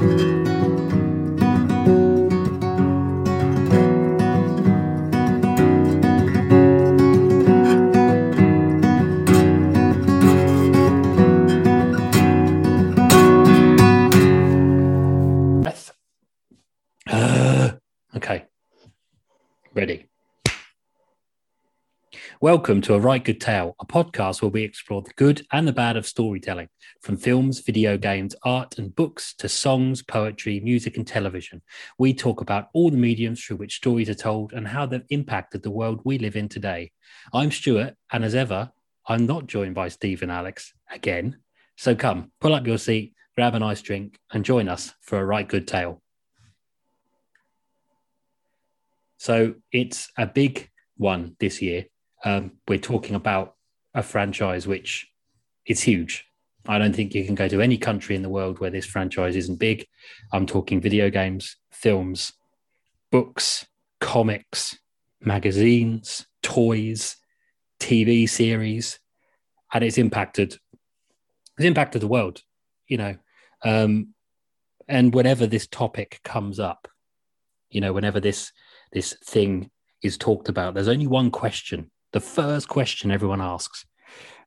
breath. Welcome to A Right Good Tale, a podcast where we explore the good and the bad of storytelling, from films, video games, art, and books to songs, poetry, music, and television. We talk about all the mediums through which stories are told and how they've impacted the world we live in today. I'm Stuart, and as ever, I'm not joined by Steve and Alex again. So come, pull up your seat, grab a nice drink, and join us for A Right Good Tale. So it's a big one this year. Um, we're talking about a franchise which is huge. I don't think you can go to any country in the world where this franchise isn't big. I'm talking video games, films, books, comics, magazines, toys, TV series, and it's impacted. It's impacted the world, you know. Um, and whenever this topic comes up, you know, whenever this this thing is talked about, there's only one question. The first question everyone asks,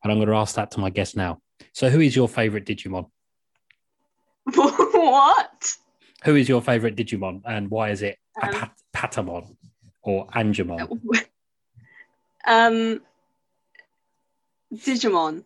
and I'm going to ask that to my guest now. So, who is your favorite Digimon? what? Who is your favorite Digimon, and why is it a Um, pat- Patamon or Angemon? Um, Digimon.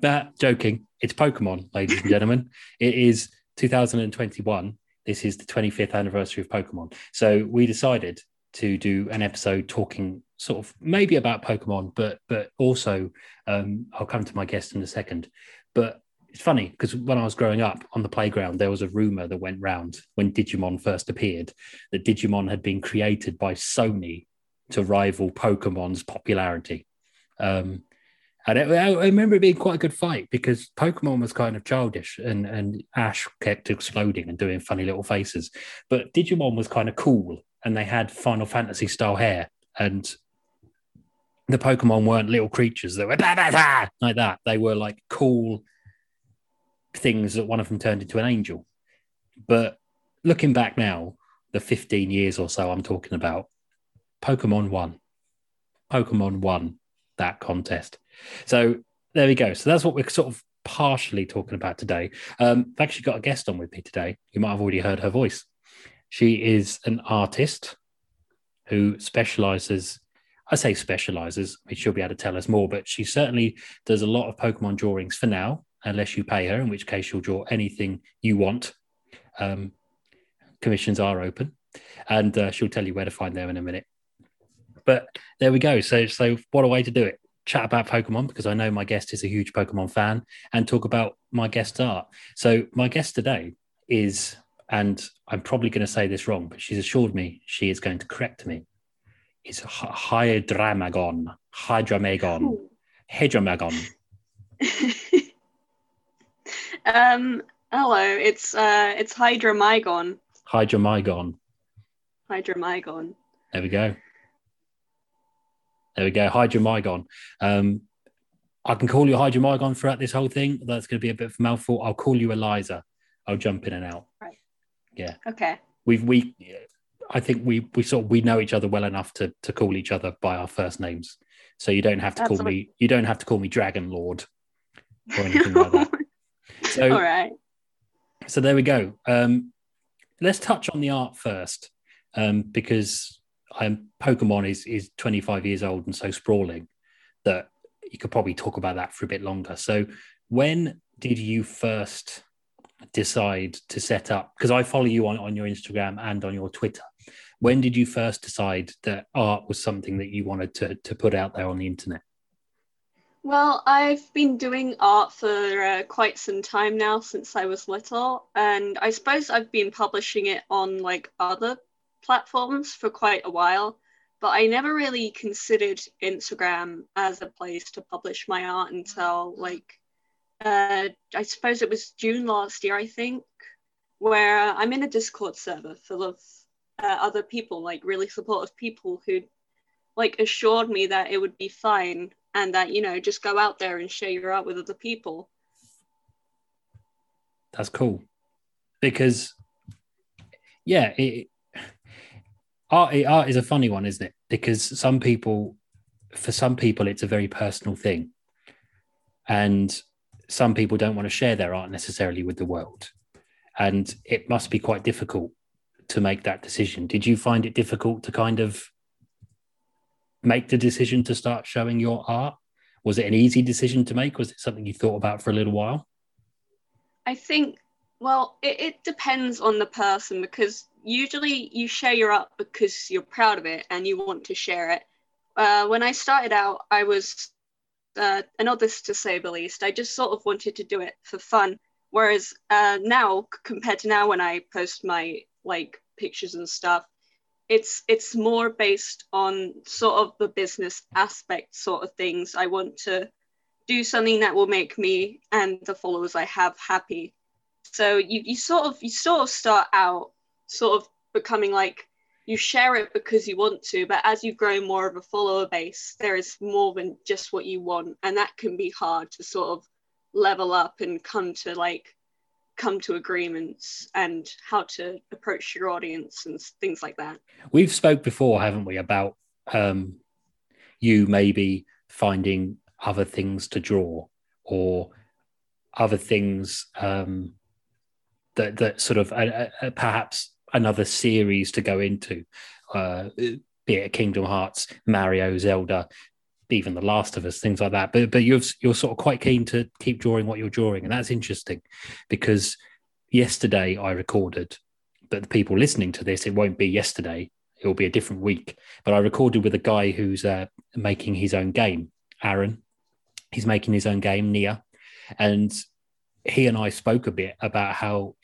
That joking. It's Pokemon, ladies and gentlemen. it is 2021. This is the 25th anniversary of Pokemon. So we decided to do an episode talking sort of maybe about Pokemon, but but also um, I'll come to my guest in a second. But it's funny because when I was growing up on the playground, there was a rumor that went round when Digimon first appeared that Digimon had been created by Sony to rival Pokemon's popularity. Um, and it, I remember it being quite a good fight because Pokemon was kind of childish and, and Ash kept exploding and doing funny little faces. But Digimon was kind of cool and they had Final Fantasy style hair. And the Pokemon weren't little creatures that were like that. They were like cool things that one of them turned into an angel. But looking back now, the 15 years or so I'm talking about, Pokemon won. Pokemon won that contest. So there we go. So that's what we're sort of partially talking about today. Um, I've actually got a guest on with me today. You might have already heard her voice. She is an artist who specializes. I say specializes. I mean, she'll be able to tell us more, but she certainly does a lot of Pokemon drawings for now, unless you pay her, in which case she'll draw anything you want. Um, commissions are open, and uh, she'll tell you where to find them in a minute. But there we go. So, so what a way to do it. Chat about Pokemon because I know my guest is a huge Pokemon fan, and talk about my guest art. So, my guest today is, and I'm probably going to say this wrong, but she's assured me she is going to correct me. Hy- Hydramagon, Hydramagon, Hydramagon. um, hello. It's uh, it's Hydromigon. Hydramagon. Hydromigon. There we go. There we go. Hydramagon. Um, I can call you Hydramagon throughout this whole thing. That's going to be a bit of a mouthful. I'll call you Eliza. I'll jump in and out. Right. Yeah. Okay. We've we. I think we we sort of we know each other well enough to to call each other by our first names. So you don't have to call me. You don't have to call me Dragon Lord or anything like that. So All right. so there we go. Um, let's touch on the art first, um, because um, Pokemon is is 25 years old and so sprawling that you could probably talk about that for a bit longer. So, when did you first decide to set up? Because I follow you on on your Instagram and on your Twitter. When did you first decide that art was something that you wanted to to put out there on the internet? Well, I've been doing art for uh, quite some time now since I was little, and I suppose I've been publishing it on like other platforms for quite a while, but I never really considered Instagram as a place to publish my art until like uh, I suppose it was June last year, I think, where I'm in a Discord server full of uh, other people, like really supportive people who like assured me that it would be fine and that you know just go out there and share your art with other people That's cool. because yeah, it, art art is a funny one, isn't it? Because some people, for some people, it's a very personal thing, and some people don't want to share their art necessarily with the world, and it must be quite difficult to make that decision. Did you find it difficult to kind of make the decision to start showing your art? Was it an easy decision to make? Was it something you thought about for a little while? I think, well, it, it depends on the person because usually you share your art because you're proud of it and you want to share it. Uh, when I started out, I was uh, an oddist to say the least. I just sort of wanted to do it for fun. Whereas uh, now, compared to now, when I post my like pictures and stuff, it's it's more based on sort of the business aspect sort of things. I want to do something that will make me and the followers I have happy. So you, you sort of you sort of start out sort of becoming like you share it because you want to, but as you grow more of a follower base, there is more than just what you want, and that can be hard to sort of level up and come to like come to agreements and how to approach your audience and things like that. We've spoke before, haven't we, about um, you maybe finding other things to draw or other things um, that that sort of uh, uh, perhaps another series to go into, uh, be it Kingdom Hearts, Mario, Zelda, even The Last of Us, things like that. But but you're you're sort of quite keen to keep drawing what you're drawing, and that's interesting because yesterday I recorded, but the people listening to this, it won't be yesterday. It will be a different week. But I recorded with a guy who's uh, making his own game, Aaron. He's making his own game, Nia, and he and I spoke a bit about how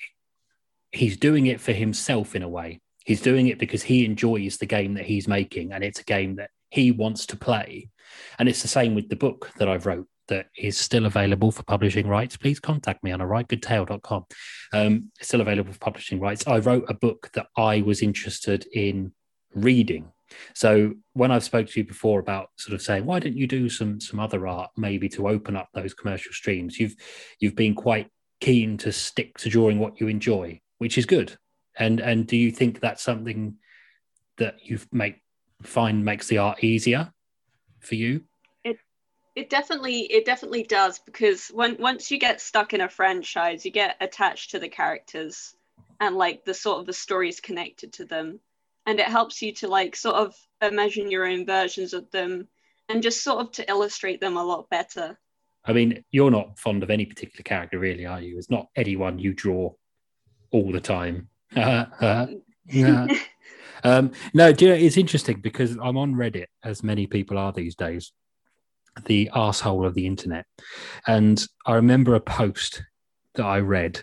he's doing it for himself in a way. He's doing it because he enjoys the game that he's making, and it's a game that he wants to play. And it's the same with the book that I've wrote that is still available for publishing rights. Please contact me on a writegoodtale.com. Um, it's still available for publishing rights. I wrote a book that I was interested in reading. So when I've spoke to you before about sort of saying, why don't you do some some other art maybe to open up those commercial streams? You've you've been quite keen to stick to drawing what you enjoy which is good. And and do you think that's something that you make find makes the art easier for you? It it definitely it definitely does because when once you get stuck in a franchise, you get attached to the characters and like the sort of the stories connected to them. And it helps you to like sort of imagine your own versions of them and just sort of to illustrate them a lot better. I mean, you're not fond of any particular character, really, are you? It's not anyone you draw all the time. Uh, uh, um, no, you know, it's interesting because I'm on Reddit, as many people are these days, the asshole of the internet. And I remember a post that I read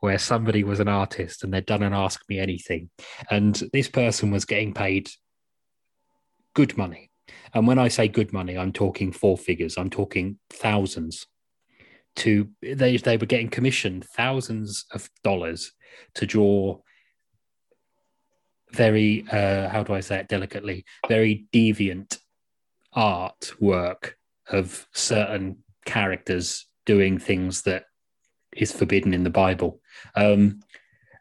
where somebody was an artist and they'd done an Ask Me Anything. And this person was getting paid good money. And when I say good money, I'm talking four figures, I'm talking thousands to they they were getting commissioned thousands of dollars to draw very uh, how do I say it delicately very deviant artwork of certain characters doing things that is forbidden in the Bible. Um,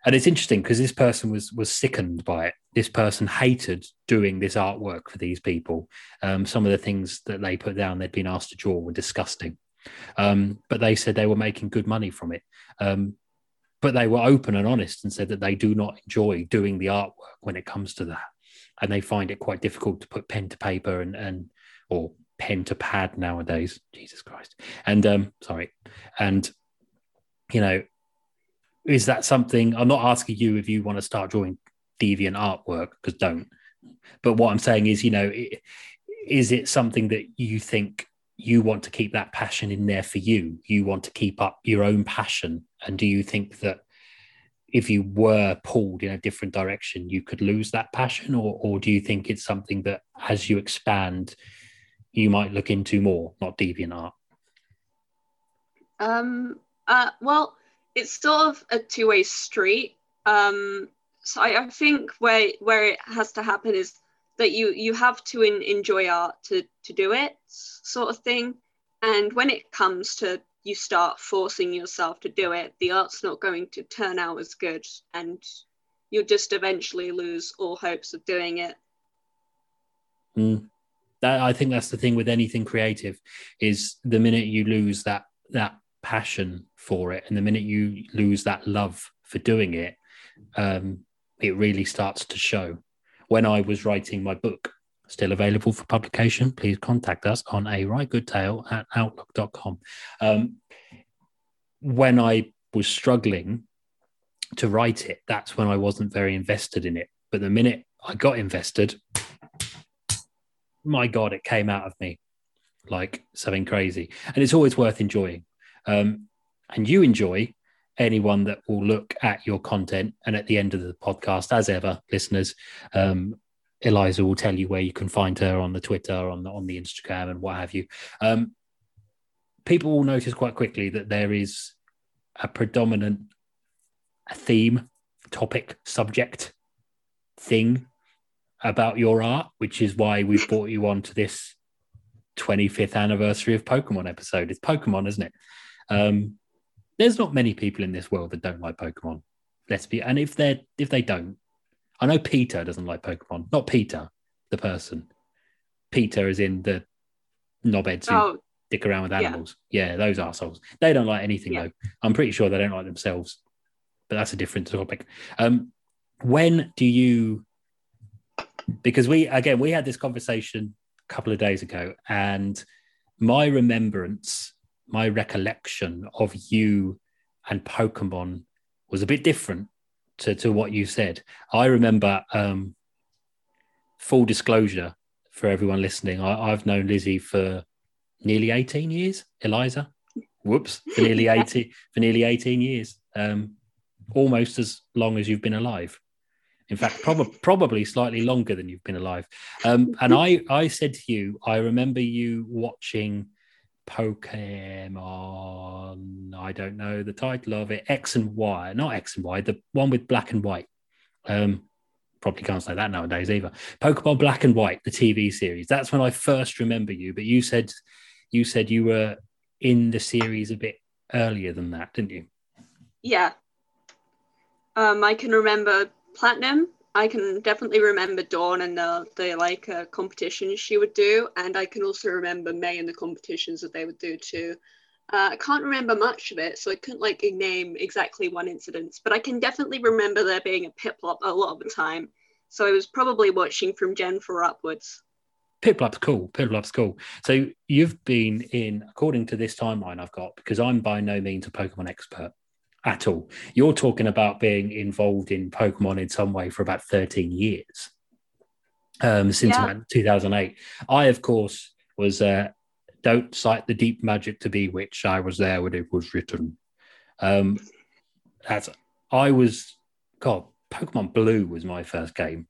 and it's interesting because this person was was sickened by it. This person hated doing this artwork for these people. Um, some of the things that they put down they'd been asked to draw were disgusting. Um, but they said they were making good money from it. Um, but they were open and honest and said that they do not enjoy doing the artwork when it comes to that. And they find it quite difficult to put pen to paper and, and or pen to pad nowadays. Jesus Christ. And um, sorry. And, you know, is that something I'm not asking you if you want to start drawing deviant artwork because don't. But what I'm saying is, you know, is it something that you think you want to keep that passion in there for you. You want to keep up your own passion. And do you think that if you were pulled in a different direction, you could lose that passion? Or, or do you think it's something that as you expand, you might look into more, not deviant art? Um, uh, well, it's sort of a two way street. Um, so I, I think where where it has to happen is that you you have to in, enjoy art to to do it sort of thing and when it comes to you start forcing yourself to do it, the art's not going to turn out as good, and you'll just eventually lose all hopes of doing it. Mm. That I think that's the thing with anything creative is the minute you lose that that passion for it, and the minute you lose that love for doing it, um, it really starts to show. When I was writing my book, still available for publication, please contact us on a right good tale at outlook.com. Um, when I was struggling to write it, that's when I wasn't very invested in it. But the minute I got invested, my God, it came out of me like something crazy. And it's always worth enjoying. Um, and you enjoy anyone that will look at your content. And at the end of the podcast, as ever, listeners, um, Eliza will tell you where you can find her on the Twitter, on the on the Instagram, and what have you. Um, people will notice quite quickly that there is a predominant theme, topic, subject, thing about your art, which is why we've brought you on to this 25th anniversary of Pokemon episode. It's Pokemon, isn't it? Um, there's not many people in this world that don't like Pokemon. Let's be, and if they if they don't, I know PETA doesn't like Pokemon. Not Peter, the person. PETA is in the knobheads who oh, dick around with animals. Yeah, yeah those assholes. They don't like anything yeah. though. I'm pretty sure they don't like themselves. But that's a different topic. Um, when do you? Because we again we had this conversation a couple of days ago, and my remembrance, my recollection of you and Pokemon was a bit different to, to what you said. I remember um, full disclosure for everyone listening. I, have known Lizzie for nearly 18 years, Eliza. Whoops, for nearly 80 for nearly 18 years. Um, almost as long as you've been alive. In fact, prob- probably slightly longer than you've been alive. Um, and I, I said to you, I remember you watching Pokemon. I don't know the title of it. X and Y, not X and Y, the one with black and white. Um, probably can't say that nowadays either. Pokemon Black and White, the TV series. That's when I first remember you. But you said you said you were in the series a bit earlier than that, didn't you? Yeah. Um, I can remember Platinum I can definitely remember Dawn and the, the like uh, competitions she would do, and I can also remember May and the competitions that they would do too. Uh, I can't remember much of it, so I couldn't like name exactly one incident, but I can definitely remember there being a Piplup a lot of the time. So I was probably watching from Gen 4 upwards. Piplup's cool. Piplup's cool. So you've been in, according to this timeline I've got, because I'm by no means a Pokemon expert at all. You're talking about being involved in Pokemon in some way for about 13 years, um, since yeah. 2008. I, of course, was uh, don't cite the deep magic to be which I was there when it was written. Um, as I was, God, Pokemon Blue was my first game.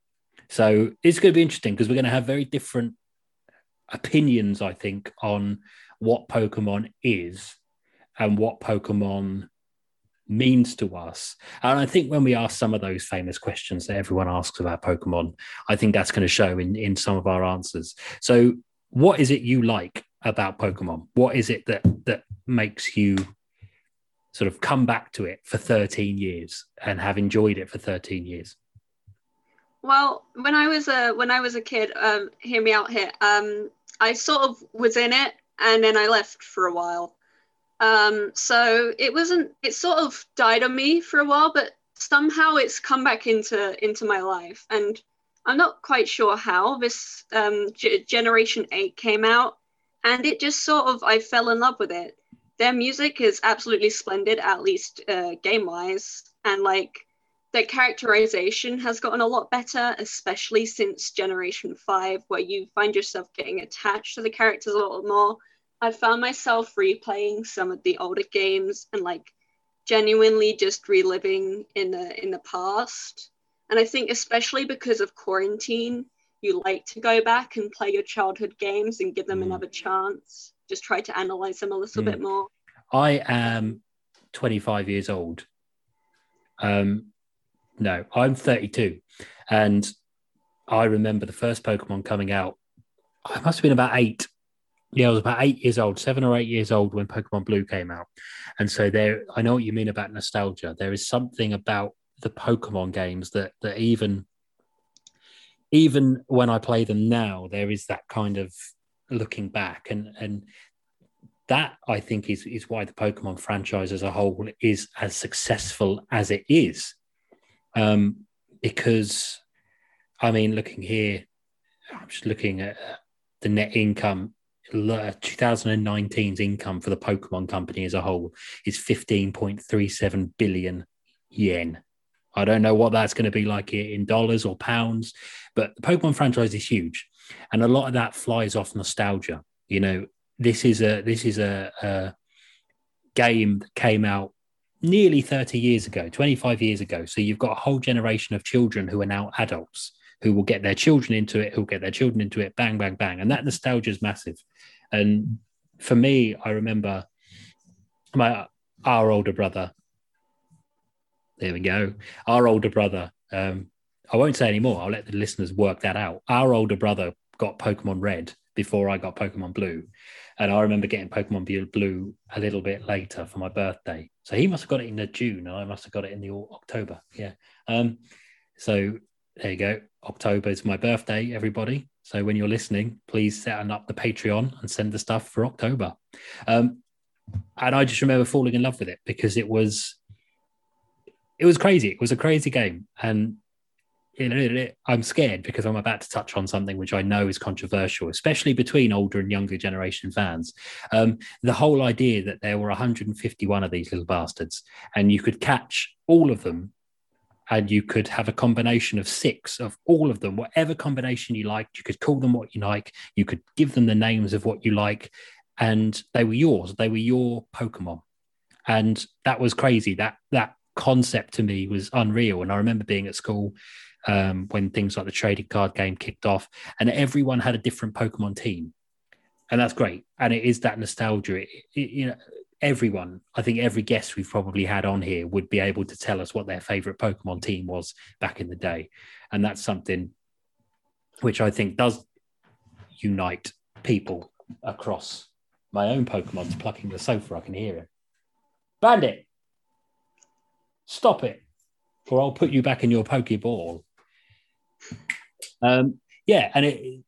So it's going to be interesting because we're going to have very different opinions, I think, on what Pokemon is and what Pokemon means to us. And I think when we ask some of those famous questions that everyone asks about Pokemon, I think that's going to show in, in some of our answers. So, what is it you like about Pokemon? What is it that that makes you sort of come back to it for 13 years and have enjoyed it for 13 years? Well, when I was a when I was a kid, um, hear me out here. Um, I sort of was in it, and then I left for a while. Um, so it wasn't. It sort of died on me for a while, but somehow it's come back into into my life, and I'm not quite sure how. This um, G- Generation Eight came out, and it just sort of I fell in love with it. Their music is absolutely splendid, at least uh, game wise, and like their characterization has gotten a lot better, especially since Generation 5, where you find yourself getting attached to the characters a little more. I found myself replaying some of the older games and like genuinely just reliving in the in the past. And I think especially because of quarantine, you like to go back and play your childhood games and give them mm. another chance. Just try to analyze them a little mm. bit more. I am 25 years old. Um, no, I'm 32, and I remember the first Pokemon coming out. I must have been about eight Yeah, I was about eight years old, seven or eight years old when Pokemon Blue came out. And so there I know what you mean about nostalgia. There is something about the Pokemon games that that even even when I play them now, there is that kind of looking back and and that I think is is why the Pokemon franchise as a whole is as successful as it is. Um, because I mean, looking here, I'm just looking at the net income. 2019's income for the Pokemon company as a whole is 15.37 billion yen. I don't know what that's going to be like in dollars or pounds, but the Pokemon franchise is huge, and a lot of that flies off nostalgia. You know, this is a this is a, a game that came out nearly 30 years ago, 25 years ago. So you've got a whole generation of children who are now adults who will get their children into it, who'll get their children into it, bang, bang, bang. And that nostalgia is massive. And for me, I remember my our older brother. There we go. Our older brother. Um, I won't say anymore. I'll let the listeners work that out. Our older brother got Pokemon Red before I got Pokemon Blue. And I remember getting Pokemon Blue a little bit later for my birthday. So he must have got it in the June, and I must have got it in the October. Yeah. Um, so there you go. October is my birthday, everybody. So when you're listening, please set up the Patreon and send the stuff for October. Um, and I just remember falling in love with it because it was it was crazy. It was a crazy game, and I'm scared because I'm about to touch on something which I know is controversial, especially between older and younger generation fans. Um, the whole idea that there were 151 of these little bastards and you could catch all of them and you could have a combination of six of all of them, whatever combination you liked. You could call them what you like. You could give them the names of what you like, and they were yours. They were your Pokemon, and that was crazy. That that concept to me was unreal. And I remember being at school um, when things like the trading card game kicked off, and everyone had a different Pokemon team, and that's great. And it is that nostalgia. It, it, you know, everyone, I think every guest we've probably had on here would be able to tell us what their favorite Pokemon team was back in the day, and that's something which I think does unite people across my own Pokemon's plucking the sofa. I can hear it. Bandit, stop it, or I'll put you back in your Pokeball. Um, yeah, and it.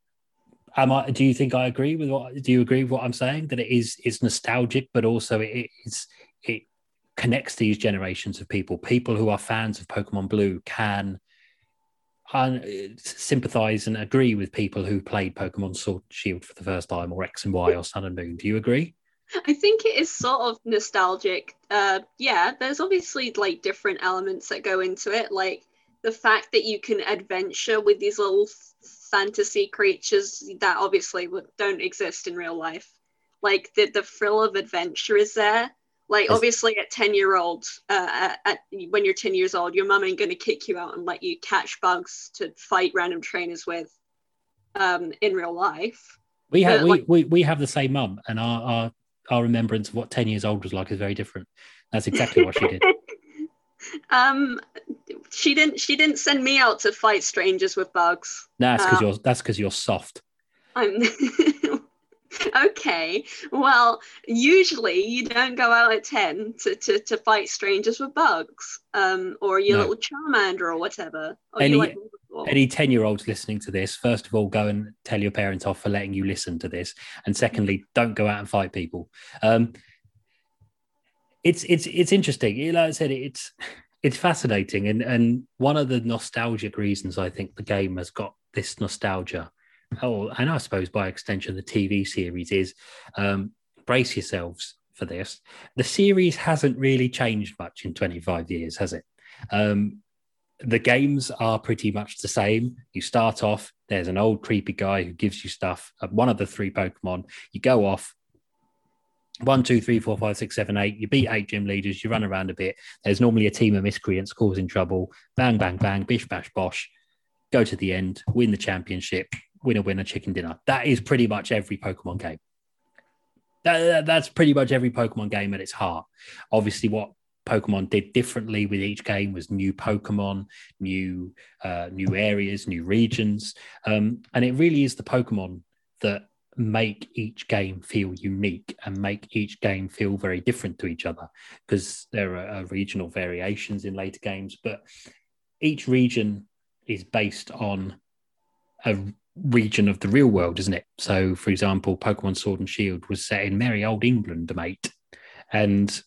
Am I? Do you think I agree with what? Do you agree with what I'm saying? That it is it's nostalgic, but also it, it's it connects these generations of people. People who are fans of Pokemon Blue can uh, sympathize and agree with people who played Pokemon Sword Shield for the first time, or X and Y, or Sun and Moon. Do you agree? I think it is sort of nostalgic. Uh, yeah, there's obviously like different elements that go into it, like the fact that you can adventure with these little fantasy creatures that obviously don't exist in real life. Like the the thrill of adventure is there. Like obviously at ten year old, uh, at, when you're ten years old, your mum ain't gonna kick you out and let you catch bugs to fight random trainers with, um, in real life. We have we, like, we, we have the same mum, and our, our our remembrance of what ten years old was like is very different. That's exactly what she did. Um, she didn't. She didn't send me out to fight strangers with bugs. No, that's because um, you're. That's because you're soft. I'm. okay. Well, usually you don't go out at ten to, to, to fight strangers with bugs, um, or your no. little Charmander or whatever. Or any like any ten year olds listening to this, first of all, go and tell your parents off for letting you listen to this, and secondly, don't go out and fight people. Um, it's it's it's interesting. Like I said, it's it's fascinating, and and one of the nostalgic reasons I think the game has got this nostalgia, oh, and I suppose by extension the TV series is um, brace yourselves for this. The series hasn't really changed much in 25 years, has it? Um, the games are pretty much the same. You start off, there's an old creepy guy who gives you stuff, one of the three Pokemon. You go off, one, two, three, four, five, six, seven, eight. You beat eight gym leaders. You run around a bit. There's normally a team of miscreants causing trouble. Bang, bang, bang. Bish, bash, bosh. Go to the end. Win the championship. Win a winner chicken dinner. That is pretty much every Pokemon game. That, that, that's pretty much every Pokemon game at its heart. Obviously, what Pokemon did differently with each game was new Pokemon, new uh, new areas, new regions, um, and it really is the Pokemon that make each game feel unique and make each game feel very different to each other because there are, regional variations in later games, but each region is based on a region of the real world, isn't it? So, for example, Pokemon Sword and Shield was set in merry old England, mate, and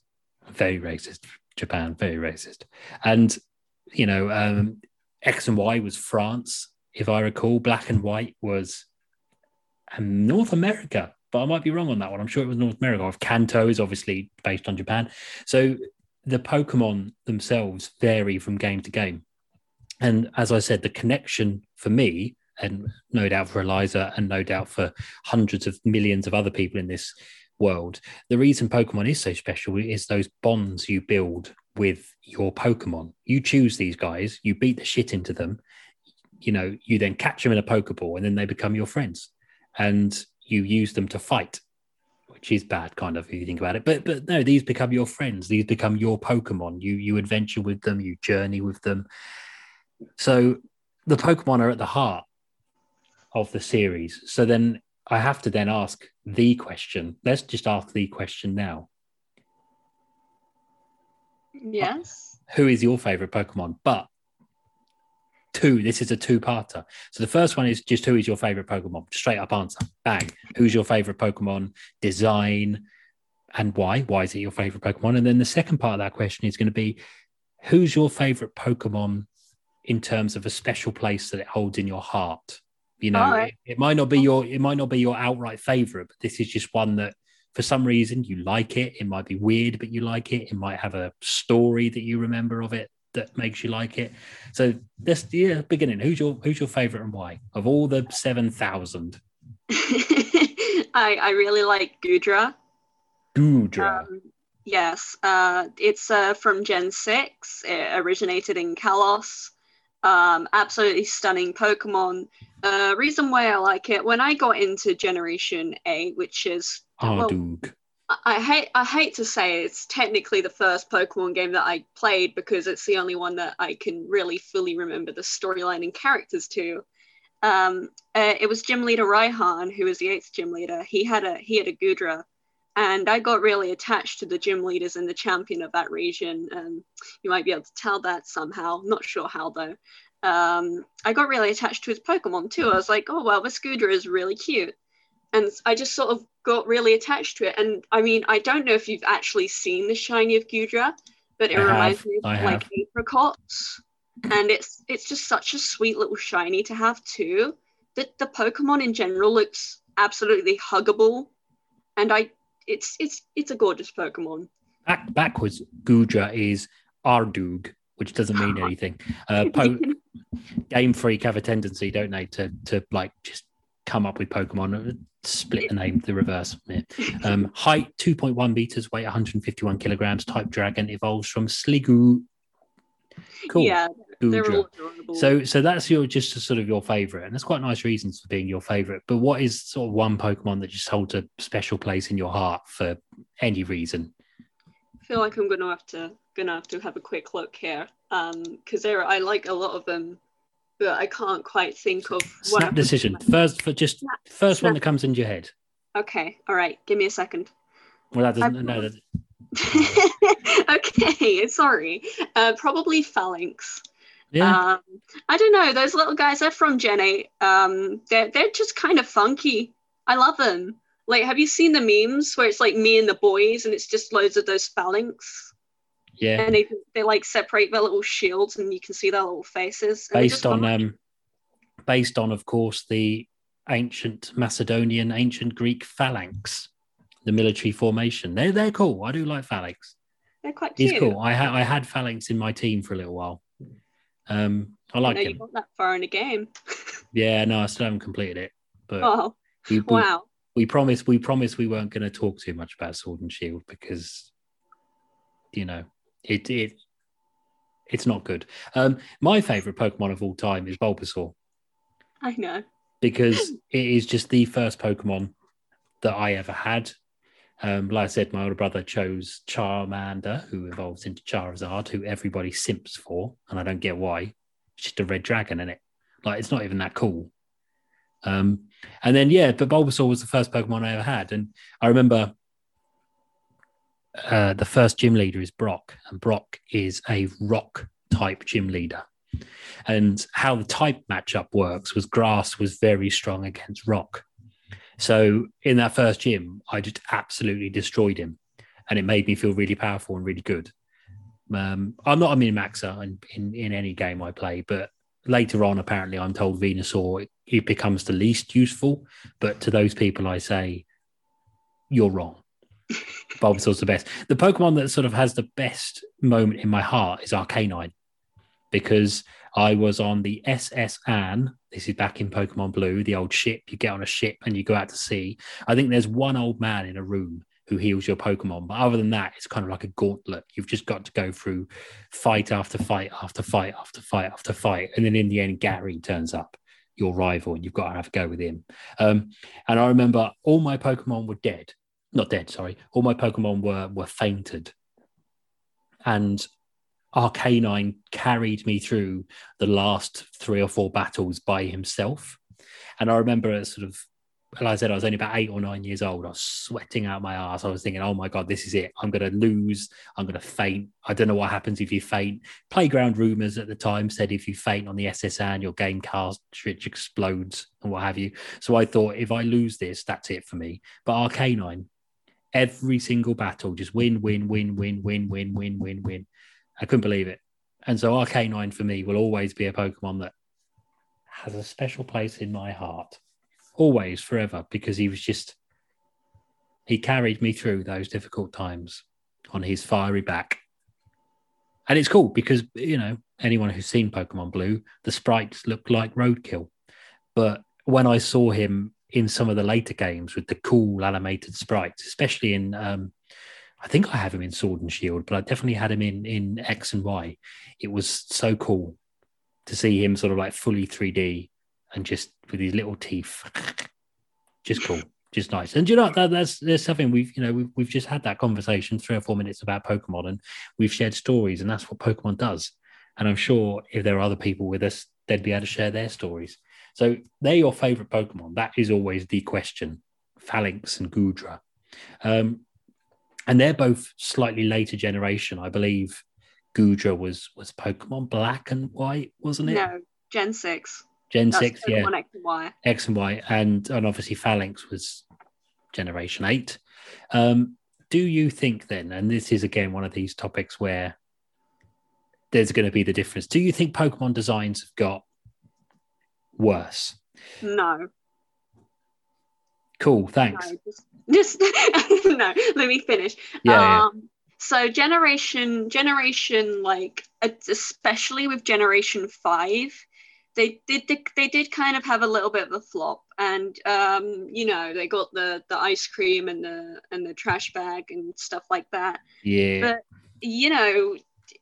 very racist. Japan, very racist. And, you know, um, X and Y was France, if I recall. Black and White was um, North America, but I might be wrong on that one. I'm sure it was North America. Kanto is obviously based on Japan. So the Pokemon themselves vary from game to game. And as I said, the connection for me, and no doubt for Eliza, and no doubt for hundreds of millions of other people in this world, the reason Pokemon is so special is those bonds you build with your Pokemon. You choose these guys, you beat the shit into them, you know, you then catch them in a Pokeball, and then they become your friends, and you use them to fight. Which is bad, kind of, if you think about it. But but no, these become your friends. These become your Pokemon. You you adventure with them. You journey with them. So the Pokemon are at the heart of the series. So then I have to then ask the question. Let's just ask the question now. Yes. Who is your favorite Pokemon? But two, this is a two parter. So the first one is just who is your favorite Pokemon? Straight up answer. Bang. Who's your favorite Pokemon? Design and why? Why is it your favorite Pokemon? And then the second part of that question is going to be who's your favorite Pokemon in terms of a special place that it holds in your heart? You know, Alright. it, it might not be your it might not be your outright favorite, but this is just one that for some reason you like it. It might be weird, but you like it. It might have a story that you remember of it that makes you like it. So this yeah, beginning. Who's your who's your favorite and why? Of all the seven thousand. I I really like Goodra. Goodra. Um, yes, uh, it's uh, from Gen 6. It originated in Kalos. Um, absolutely stunning Pokemon. Uh, reason why I like it, when I got into Generation 8, which is, well, Ardug. I, hate I hate to say it's technically the first Pokemon game that I played because it's the only one that I can really fully remember the storyline and characters to. Um, uh, it was Gym Leader Raihan, who was the eighth gym leader. He had a he had a Goodra, and I got really attached to the gym leaders and the champion of that region. You might be able to tell that somehow. Not sure how though. Um, I got really attached to his Pokemon too. I was like, oh well, this Goodra is really cute, and I just sort of got really attached to it. And I mean, I don't know if you've actually seen the shiny of Goodra, but it I have. reminds me of I like have. apricots, and it's it's just such a sweet little shiny to have too. That the Pokemon in general looks absolutely huggable, and I it's it's it's a gorgeous Pokemon. Back backwards, Goodra is Ardug, which doesn't mean anything. Uh, po- Game Freak have a tendency, don't they, to to like just come up with Pokemon, split the name the reverse. Yeah. Um, height 2.1 meters, weight 151 kilograms. Type Dragon evolves from Sliggoo. Cool. Yeah, they're all adorable. So, so that's your just sort of your favorite, and that's quite nice reasons for being your favorite. But what is sort of one Pokemon that just holds a special place in your heart for any reason? I feel like I'm gonna have to gonna have to have a quick look here, um, because there I like a lot of them, but I can't quite think of Snap off decision. First, for just Snap- first one that comes into your head. Okay, all right, give me a second. Well, that doesn't. No, that, okay, sorry. Uh, probably Falinks. yeah. Um, I don't know. Those little guys, they're from Gen 8. Um, they're, they're just kind of funky. I love them. Like, have you seen the memes where it's like me and the boys and it's just loads of those Falinks? Yeah. And they, they like separate their little shields and you can see their little faces. Based on um, based on, of course, the ancient Macedonian, ancient Greek phalanx, the military formation. They're they're cool. I do like Falinks. they're quite He's cool. I had I had Falinks in my team for a little while. Um, I I like know you him. got that far in the game. Yeah, no, I still haven't completed it, but Oh, we, we, wow. we promised we promised we weren't going to talk too much about Sword and Shield because you know it it it's not good. Um, my favorite Pokemon of all time is Bulbasaur I know. because it is just the first Pokemon that I ever had. Um, like I said, my older brother chose Charmander, who evolves into Charizard, who everybody simps for, and I don't get why. It's just a red dragon in it. Like it's not even that cool. Um, and then yeah, but Bulbasaur was the first Pokemon I ever had, and I remember uh, the first gym leader is Brock, and Brock is a rock type gym leader. And how the type matchup works was grass was very strong against rock. So in that first gym, I just absolutely destroyed him, and it made me feel really powerful and really good. Um, I'm not a min maxer in, in, in any game I play, but later on, apparently, I'm told Venusaur it becomes the least useful. But to those people, I say, you're wrong. Bulbasaur's the best. The Pokemon that sort of has the best moment in my heart is Arcanine, because I was on the SS Anne. This is back in Pokemon Blue, the old ship. You get on a ship and you go out to sea. I think there's one old man in a room who heals your Pokemon. But other than that, it's kind of like a gauntlet. You've just got to go through fight after fight after fight after fight after fight. And then in the end, Gary turns up, your rival, and you've got to have a go with him. Um, and I remember all my Pokemon were dead. Not dead, sorry. All my Pokemon were were fainted. And Arcanine carried me through the last three or four battles by himself. And I remember sort of like I said, I was only about eight or nine years old. I was sweating out my ass. I was thinking, oh my God, this is it. I'm going to lose. I'm going to faint. I don't know what happens if you faint. Playground rumors at the time said if you faint on the SS Anne, your game cartridge explodes and what have you. So I thought, if I lose this, that's it for me. But Arcanine, every single battle, just win, win, win, win, win, win, win, win, win. I couldn't believe it. And so Arcanine for me will always be a Pokemon that has a special place in my heart always forever because he was just he carried me through those difficult times on his fiery back and it's cool because you know anyone who's seen pokemon blue the sprites look like roadkill but when i saw him in some of the later games with the cool animated sprites especially in um, i think i have him in sword and shield but i definitely had him in in x and y it was so cool to see him sort of like fully 3d and just with his little teeth. just cool, just nice. And you know that that's there's something we've you know we've we've just had that conversation three or four minutes about Pokemon, and we've shared stories, and that's what Pokemon does. And I'm sure if there are other people with us, they'd be able to share their stories. So they're your favorite Pokemon. That is always the question. Falinks and Goodra. Um, and they're both slightly later generation. I believe Goodra was was Pokemon Black and White, wasn't it? No, Gen six. Gen That's six, yeah, X and Y, X and Y, and and obviously Falinks was Generation Eight. Um, do you think then, and this is again one of these topics where there's going to be the difference? Do you think Pokemon designs have got worse? No. Cool. Thanks. No, just, just no. Let me finish. Yeah. Um, yeah. So generation, generation, like especially with generation five, they did they did kind of have a little bit of a flop and um, you know they got the the ice cream and the and the trash bag and stuff like that yeah but you know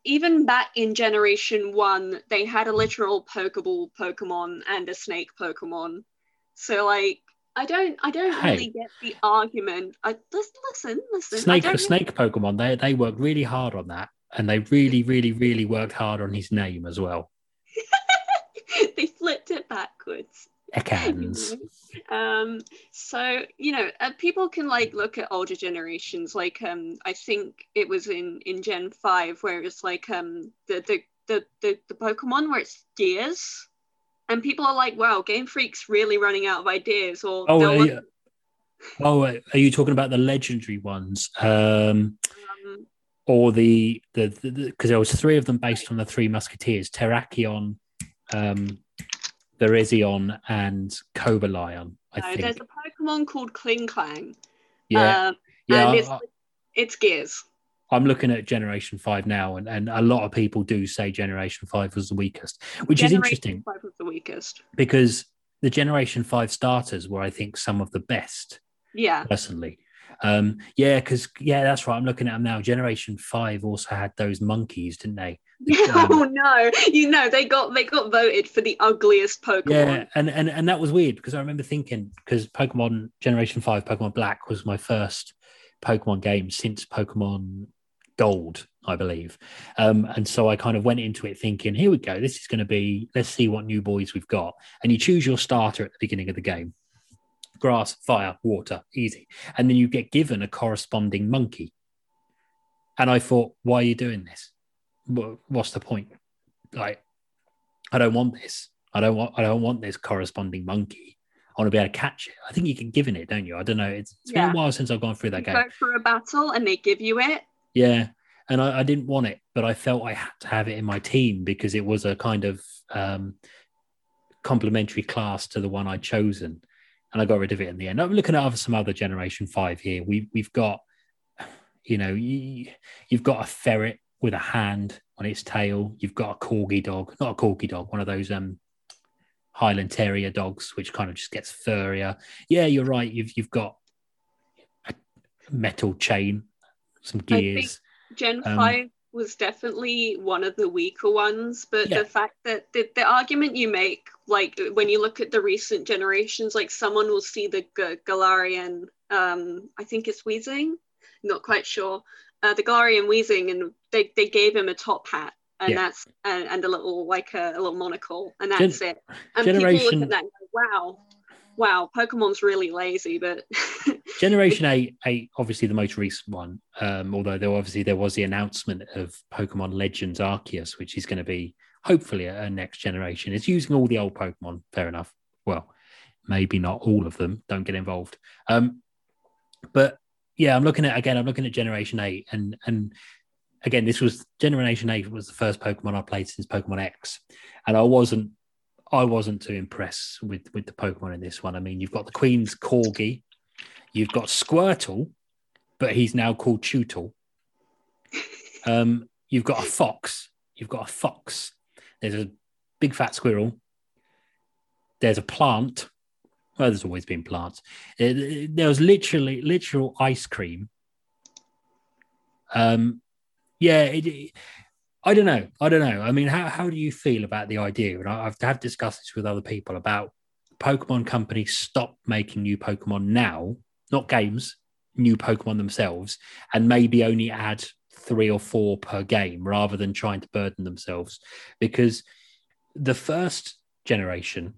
even back in generation one they had a literal pokeball pokemon and a snake pokemon so like I don't I don't hey. really get the argument. I listen, listen, listen. Snake snake Pokemon, they they worked really hard on that. And they really, really, really worked hard on his name as well. they flipped it backwards. Ekans. um, so you know, uh, people can like look at older generations. Like, um, I think it was in in Gen Five where it's like um the the the the, the Pokemon where it's gears, and people are like, "Wow, Game Freak's really running out of ideas." Or oh, uh, yeah. oh, are you talking about the legendary ones? Um, um or the the because the, there was three of them based on the Three Musketeers: Terrakion, um, Virizion and Cobalion. I no, think there's a Pokemon called Klinklang. Yeah, um, yeah. It's, it's, Gears. I'm looking at Generation Five now, and, and a lot of people do say Generation Five was the weakest, which Generation is interesting. Five was the weakest because the Generation Five starters were, I think, some of the best. Yeah, personally. Um, yeah, because yeah, that's right. I'm looking at them now. Generation Five also had those monkeys, didn't they? oh no! You know they got they got voted for the ugliest Pokemon. Yeah, and and and that was weird because I remember thinking because Pokemon Generation Five, Pokemon Black was my first Pokemon game since Pokemon gold, I believe. Um, and so I kind of went into it thinking, here we go. This is going to be, let's see what new boys we've got. And you choose your starter at the beginning of the game grass, fire, water, easy. And then you get given a corresponding monkey. And I thought, why are you doing this? What's the point? Like, I don't want this. I don't want. I don't want this corresponding monkey. I want to be able to catch it. I think you can give it, don't you? I don't know. It's, it's yeah. been a while since I've gone through that you game. Go for a battle and they give you it. Yeah, and I, I, didn't want it, but I felt I had to have it in my team because it was a kind of um, complementary class to the one I'd chosen, and I got rid of it in the end. I'm looking at other, some other Generation Five here. We we've got, you know, you, you've got a ferret with a hand on its tail. You've got a corgi dog, not a corgi dog, one of those um Highland Terrier dogs, which kind of just gets furrier. Yeah, you're right. You've you've got a metal chain, some gears. Gen um, five was definitely one of the weaker ones, but yeah. the fact that the, the argument you make, like when you look at the recent generations, like someone will see the G- Galarian, um, I think it's Weezing, not quite sure, uh, the Galarian Weezing, and they, they gave him a top hat and yeah. that's and, and, a little like a, a, little monocle and that's Gen- it. And generation... people look at that and go wow. Wow pokemon's really lazy but generation 8 8 obviously the most recent one um, although there obviously there was the announcement of pokemon legends arceus which is going to be hopefully a, a next generation. It's using all the old pokemon fair enough. Well maybe not all of them don't get involved. Um, but yeah i'm looking at again i'm looking at generation 8 and and again, this was Generation Eight was the first Pokemon I played since Pokemon X, and I wasn't I wasn't too impressed with with the Pokemon in this one. I mean, you've got the Queen's Corgi, you've got Squirtle, but he's now called Chewtle. Um, you've got a fox. You've got a fox. There's a big fat squirrel. There's a plant. Well, there's always been plants. There was literally literal ice cream. Um, yeah, it, it, I don't know. I don't know. I mean, how, how do you feel about the idea? And I, I've have discussed this with other people about Pokemon companies stop making new Pokemon now, not games, new Pokemon themselves, and maybe only add three or four per game rather than trying to burden themselves. Because the first generation,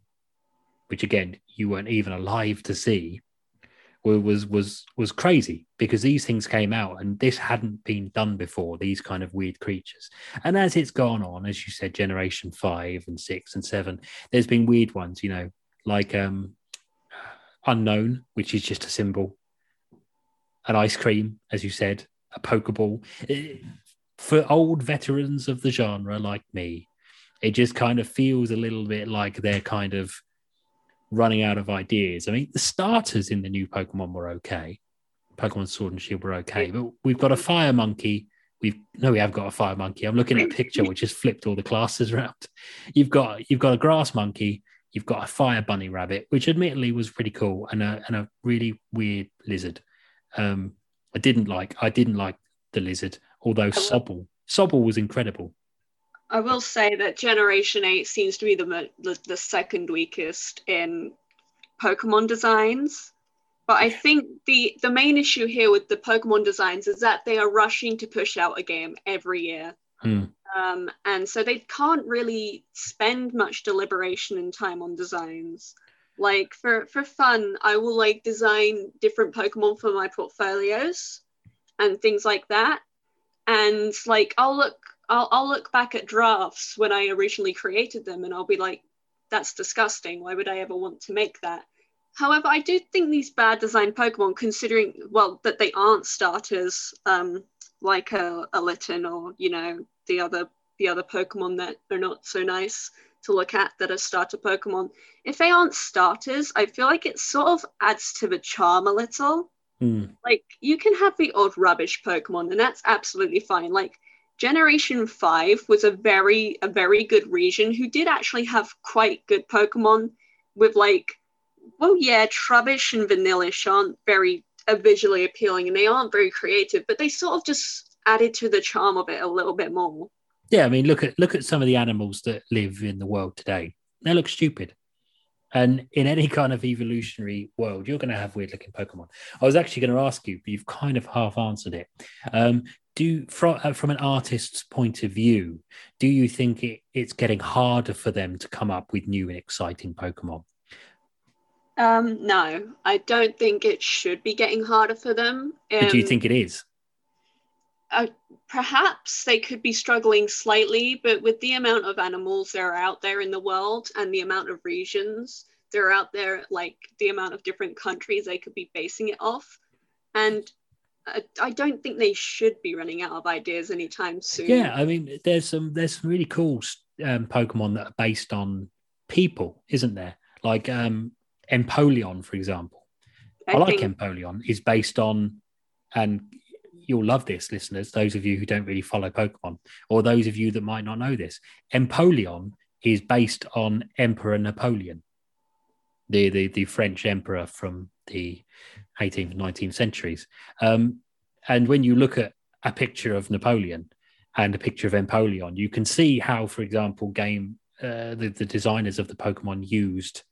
which again, you weren't even alive to see, was was was crazy because these things came out and this hadn't been done before these kind of weird creatures. And as it's gone on as you said generation 5 and 6 and 7 there's been weird ones you know like um Unown which is just a symbol an ice cream as you said a pokeball. For old veterans of the genre like me it just kind of feels a little bit like they're kind of running out of ideas. I mean, the starters in the new Pokemon were okay. Pokemon Sword and Shield were okay, but we've got a fire monkey. We've no, we have got a fire monkey. I'm looking at a picture which has flipped all the classes around. You've got you've got a grass monkey. You've got a fire bunny rabbit, which admittedly was pretty cool, and a and a really weird lizard. Um, I didn't like I didn't like the lizard, although Sobble Sobble was incredible. I will say that Generation 8 seems to be the, the, the second weakest in Pokemon designs. But I think the, the main issue here with the Pokemon designs is that they are rushing to push out a game every year. Hmm. Um, and so they can't really spend much deliberation and time on designs. Like for, for fun, I will like design different Pokemon for my portfolios and things like that. And like I'll look I'll, I'll look back at drafts when I originally created them and I'll be like, that's disgusting. Why would I ever want to make that? However, I do think these bad design Pokemon, considering, well, that they aren't starters, um, like a, a Litten or, you know, the other the other Pokemon that are not so nice to look at that are starter Pokemon. If they aren't starters, I feel like it sort of adds to the charm a little. Mm. Like you can have the odd rubbish Pokemon, and that's absolutely fine. Like Generation 5 was a very a very good region who did actually have quite good Pokemon with like well yeah, Trubbish and Vanillish aren't very uh, visually appealing and they aren't very creative, but they sort of just added to the charm of it a little bit more. Yeah, I mean look at look at some of the animals that live in the world today. They look stupid. And in any kind of evolutionary world, you're going to have weird looking Pokemon. I was actually going to ask you, but you've kind of half answered it. Um, do from uh, from an artist's point of view, do you think it, it's getting harder for them to come up with new and exciting Pokemon? Um, no, I don't think it should be getting harder for them. Um, but do you think it is? Uh, perhaps they could be struggling slightly, but with the amount of animals that are out there in the world and the amount of regions that are out there, like the amount of different countries they could be basing it off, and I, I don't think they should be running out of ideas anytime soon. Yeah, I mean, there's some there's some really cool um, Pokemon that are based on people, isn't there? Like um, Empoleon, for example. I, I like think... Empoleon. is based on, and you'll love this, listeners. Those of you who don't really follow Pokemon, or those of you that might not know this, Empoleon is based on Emperor Napoleon, the the, the French emperor from the 18th 19th centuries. Um, and when you look at a picture of Napoleon and a picture of Empoleon, you can see how, for example, game uh, the, the designers of the Pokemon used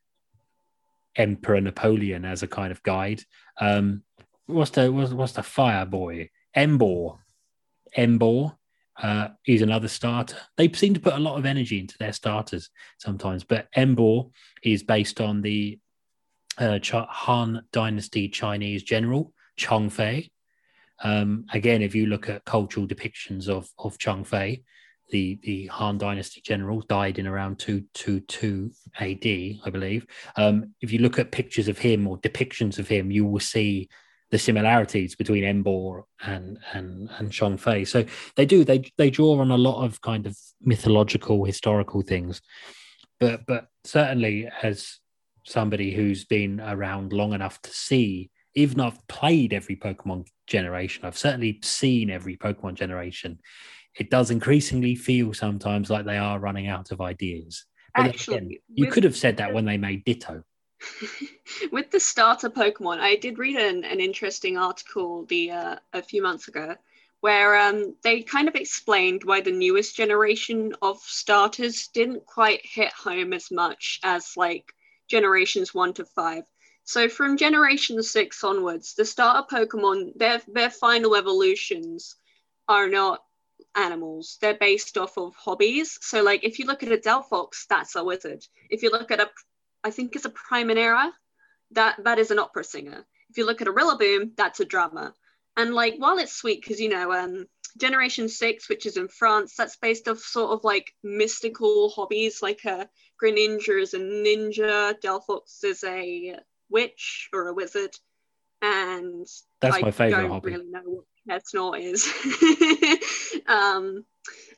Emperor Napoleon as a kind of guide. Um, what's the what's, what's the fire boy? Emboar. Emboar uh, is another starter. They seem to put a lot of energy into their starters sometimes, but Emboar is based on the uh, Han Dynasty Chinese general Chong Fei. Um, again, if you look at cultural depictions of of Chong Fei, the the Han Dynasty general died in around 222 AD, I believe. Um, if you look at pictures of him or depictions of him, you will see the similarities between Emboar and and and Chong Fei. So they do they they draw on a lot of kind of mythological historical things, but but certainly as somebody who's been around long enough to see, even I've played every Pokemon generation, I've certainly seen every Pokemon generation. It does increasingly feel sometimes like they are running out of ideas. But Actually, again, you could have said that when they made Ditto. with the starter Pokemon, I did read an, an interesting article the uh, a few months ago where um, they kind of explained why the newest generation of starters didn't quite hit home as much as like generations one to five. So from generation six onwards, the starter Pokemon, their their final evolutions are not animals. They're based off of hobbies. So like if you look at a Delphox, that's a wizard. If you look at a I think it's a Primarina, that that is an opera singer. If you look at a Rillaboom, that's a drummer. And like while it's sweet because you know um Generation Six, which is in France, that's based off sort of like mystical hobbies, like a uh, Greninja is a ninja, Delphox is a witch or a wizard, and that's I my favorite don't hobby. Really know what Chesnaught is. um,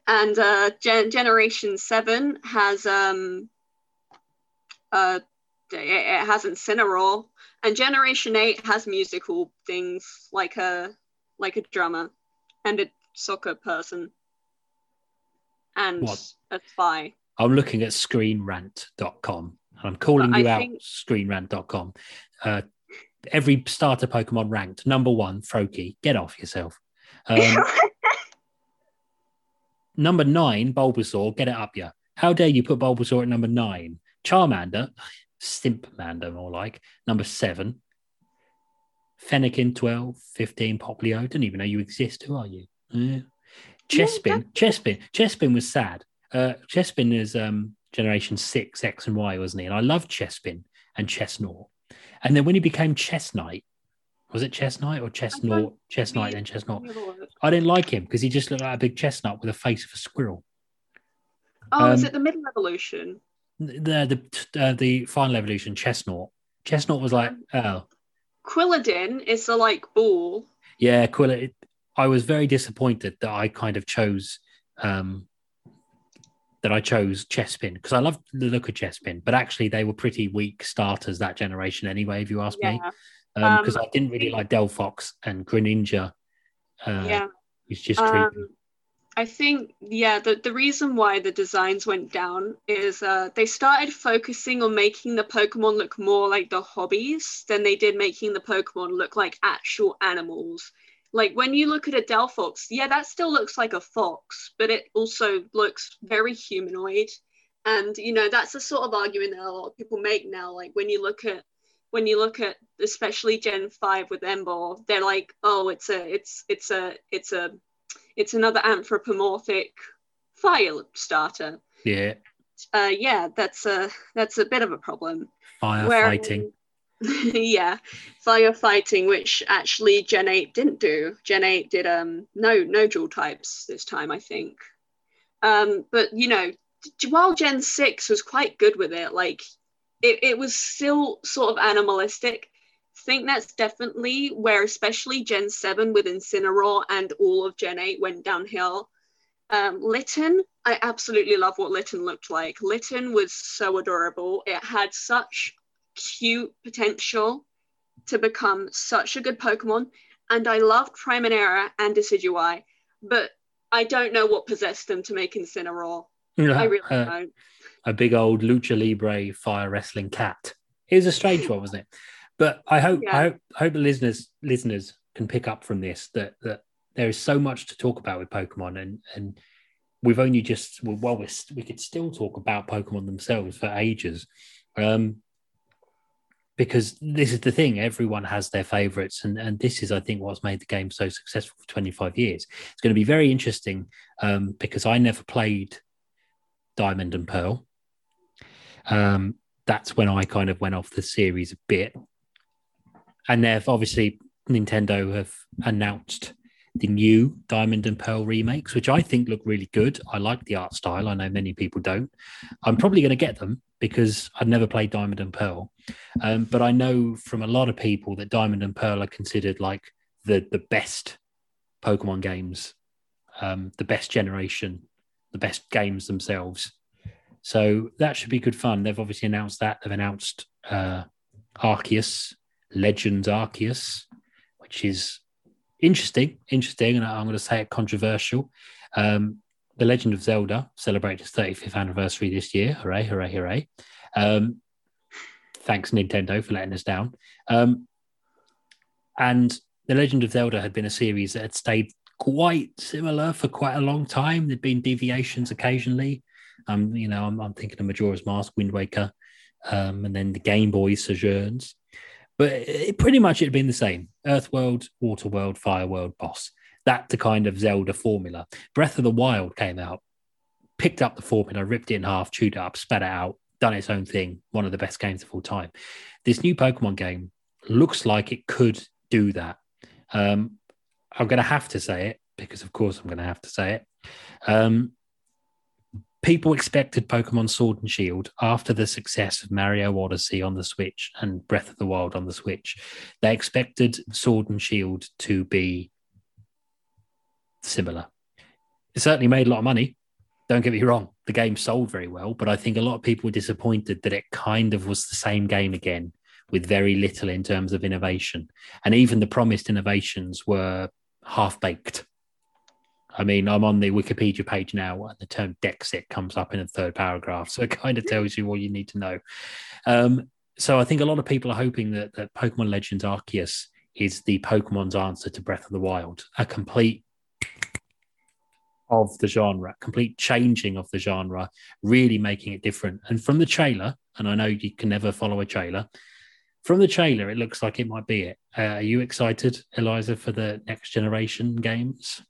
and uh, Gen- Generation Seven has um, uh, it, it has Incineroar, and Generation Eight has musical things like a like a drummer and a soccer person and what? a spy. I'm looking at screenrant.com and I'm calling you I out think... screenrant.com. Uh, every starter Pokemon ranked number one, Froakie. Get off yourself. Um, number nine, Bulbasaur. Get it up, yeah. How dare you put Bulbasaur at number nine? Charmander, Stimpmander, more like number seven. Fennekin 12, 15, Popplio. Didn't even know you exist. Who are you? Yeah. Chespin, Chespin, Chespin was sad. Uh, Chespin is um, generation six, X and Y, wasn't he? And I loved Chespin and Chesnaught. And then when he became Chesnite, was it Chesnite or Chesnaught? Chesnite and Chesnaught. I didn't like him because he just looked like a big chestnut with a face of a squirrel. Oh, um, is it the middle evolution? The the uh, the final evolution, Chesnaught. Chesnaught was like, oh. Quilladin is the like ball. Yeah, Quilladin. I was very disappointed that I kind of chose um, that I chose Chespin because I loved the look of Chespin, but actually they were pretty weak starters that generation anyway, if you ask yeah. me. Because um, um, I didn't really like Delphox and Greninja. Uh, yeah, it's just creepy. I think yeah, the, the reason why the designs went down is uh, they started focusing on making the Pokemon look more like the hobbies than they did making the Pokemon look like actual animals. Like when you look at a Delphox, yeah, that still looks like a fox, but it also looks very humanoid. And you know, that's the sort of argument that a lot of people make now. Like when you look at when you look at especially Gen 5 with Emboar, they're like, oh, it's a it's it's a it's a it's another anthropomorphic fire starter. Yeah. Uh, yeah, that's a that's a bit of a problem. Firefighting. yeah, firefighting, which actually Gen 8 didn't do. Gen 8 did um no no dual types this time, I think. Um, but you know, while Gen 6 was quite good with it, like it, it was still sort of animalistic. Think that's definitely where especially Gen 7 with Incineroar and all of Gen 8 went downhill. Um, Litten, I absolutely love what Litten looked like. Litten was so adorable. It had such cute potential to become such a good Pokemon. And I loved Primarina and Decidueye, but I don't know what possessed them to make Incineroar. I really uh, don't. A big old lucha libre fire wrestling cat. It was a strange one, wasn't it? But I hope yeah. I hope I hope the listeners listeners can pick up from this that that there is so much to talk about with Pokemon, and and we've only just well, we we could still talk about Pokemon themselves for ages. Um, because this is the thing everyone has their favorites and, and this is i think what's made the game so successful for 25 years it's going to be very interesting um, because i never played diamond and pearl um, that's when i kind of went off the series a bit and they've obviously nintendo have announced the new diamond and pearl remakes which i think look really good i like the art style i know many people don't i'm probably going to get them because I've never played Diamond and Pearl. Um, but I know from a lot of people that Diamond and Pearl are considered like the the best Pokemon games, um, the best generation, the best games themselves. So that should be good fun. They've obviously announced that. They've announced uh, Arceus, Legends Arceus, which is interesting, interesting, and I'm going to say it controversial. Um, the Legend of Zelda celebrated its 35th anniversary this year. Hooray, hooray, hooray. Um, thanks, Nintendo, for letting us down. Um, and The Legend of Zelda had been a series that had stayed quite similar for quite a long time. There'd been deviations occasionally. Um, you know, I'm, I'm thinking of Majora's Mask, Wind Waker, um, and then the Game Boy Sojourns. But it, pretty much it had been the same Earth World, Water World, Fire World, Boss that the kind of Zelda formula. Breath of the Wild came out, picked up the formula, ripped it in half, chewed it up, spat it out, done its own thing. One of the best games of all time. This new Pokemon game looks like it could do that. Um, I'm going to have to say it because, of course, I'm going to have to say it. Um, people expected Pokemon Sword and Shield after the success of Mario Odyssey on the Switch and Breath of the Wild on the Switch. They expected Sword and Shield to be similar. It certainly made a lot of money. Don't get me wrong, the game sold very well, but I think a lot of people were disappointed that it kind of was the same game again with very little in terms of innovation. And even the promised innovations were half baked. I mean, I'm on the Wikipedia page now, and the term Dexit comes up in the third paragraph. So it kind of tells you what you need to know. Um, so I think a lot of people are hoping that, that Pokemon Legends Arceus is the Pokemon's answer to Breath of the Wild, a complete of the genre, complete changing of the genre, really making it different. And from the trailer, and I know you can never follow a trailer, from the trailer, it looks like it might be it. Uh, are you excited, Eliza, for the next generation games?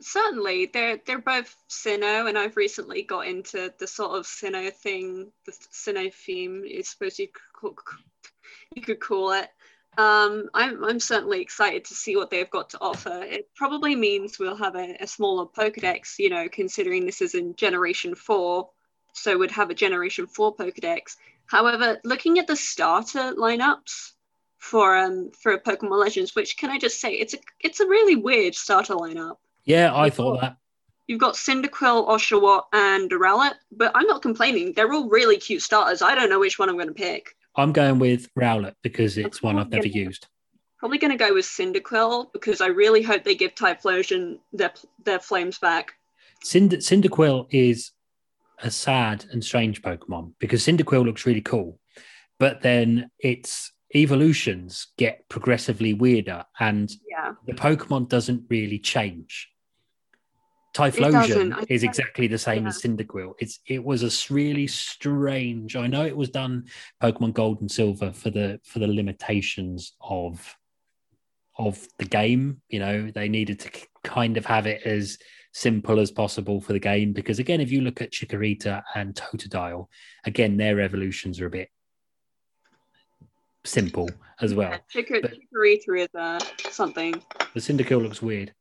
Certainly, they're they're both Sinnoh, and I've recently got into the sort of Sinnoh thing, the Sinnoh theme. Is supposed you could, you could call it. Um, I'm, I'm certainly excited to see what they've got to offer. It probably means we'll have a, a smaller Pokedex, you know, considering this is in Generation 4, so we'd have a Generation 4 Pokedex. However, looking at the starter lineups for um for Pokemon Legends, which can I just say it's a it's a really weird starter lineup. Yeah, I you've thought got, that. You've got Cyndaquil, Oshawott, and Rowlet, but I'm not complaining. They're all really cute starters. I don't know which one I'm going to pick. I'm going with Rowlet because it's one I've never used. Probably going to go with Cyndaquil because I really hope they give Typhlosion their their flames back. Cind- Cyndaquil is a sad and strange Pokemon because Cyndaquil looks really cool, but then its evolutions get progressively weirder and yeah. the Pokemon doesn't really change. Typhlosion is exactly the same yeah. as Cyndaquil. It's it was a really strange. I know it was done Pokemon Gold and Silver for the for the limitations of of the game. You know, they needed to kind of have it as simple as possible for the game because again, if you look at Chikorita and Totodile, again, their evolutions are a bit simple as well. Yeah, Chikor- but, Chikorita is uh, something. The Cyndaquil looks weird.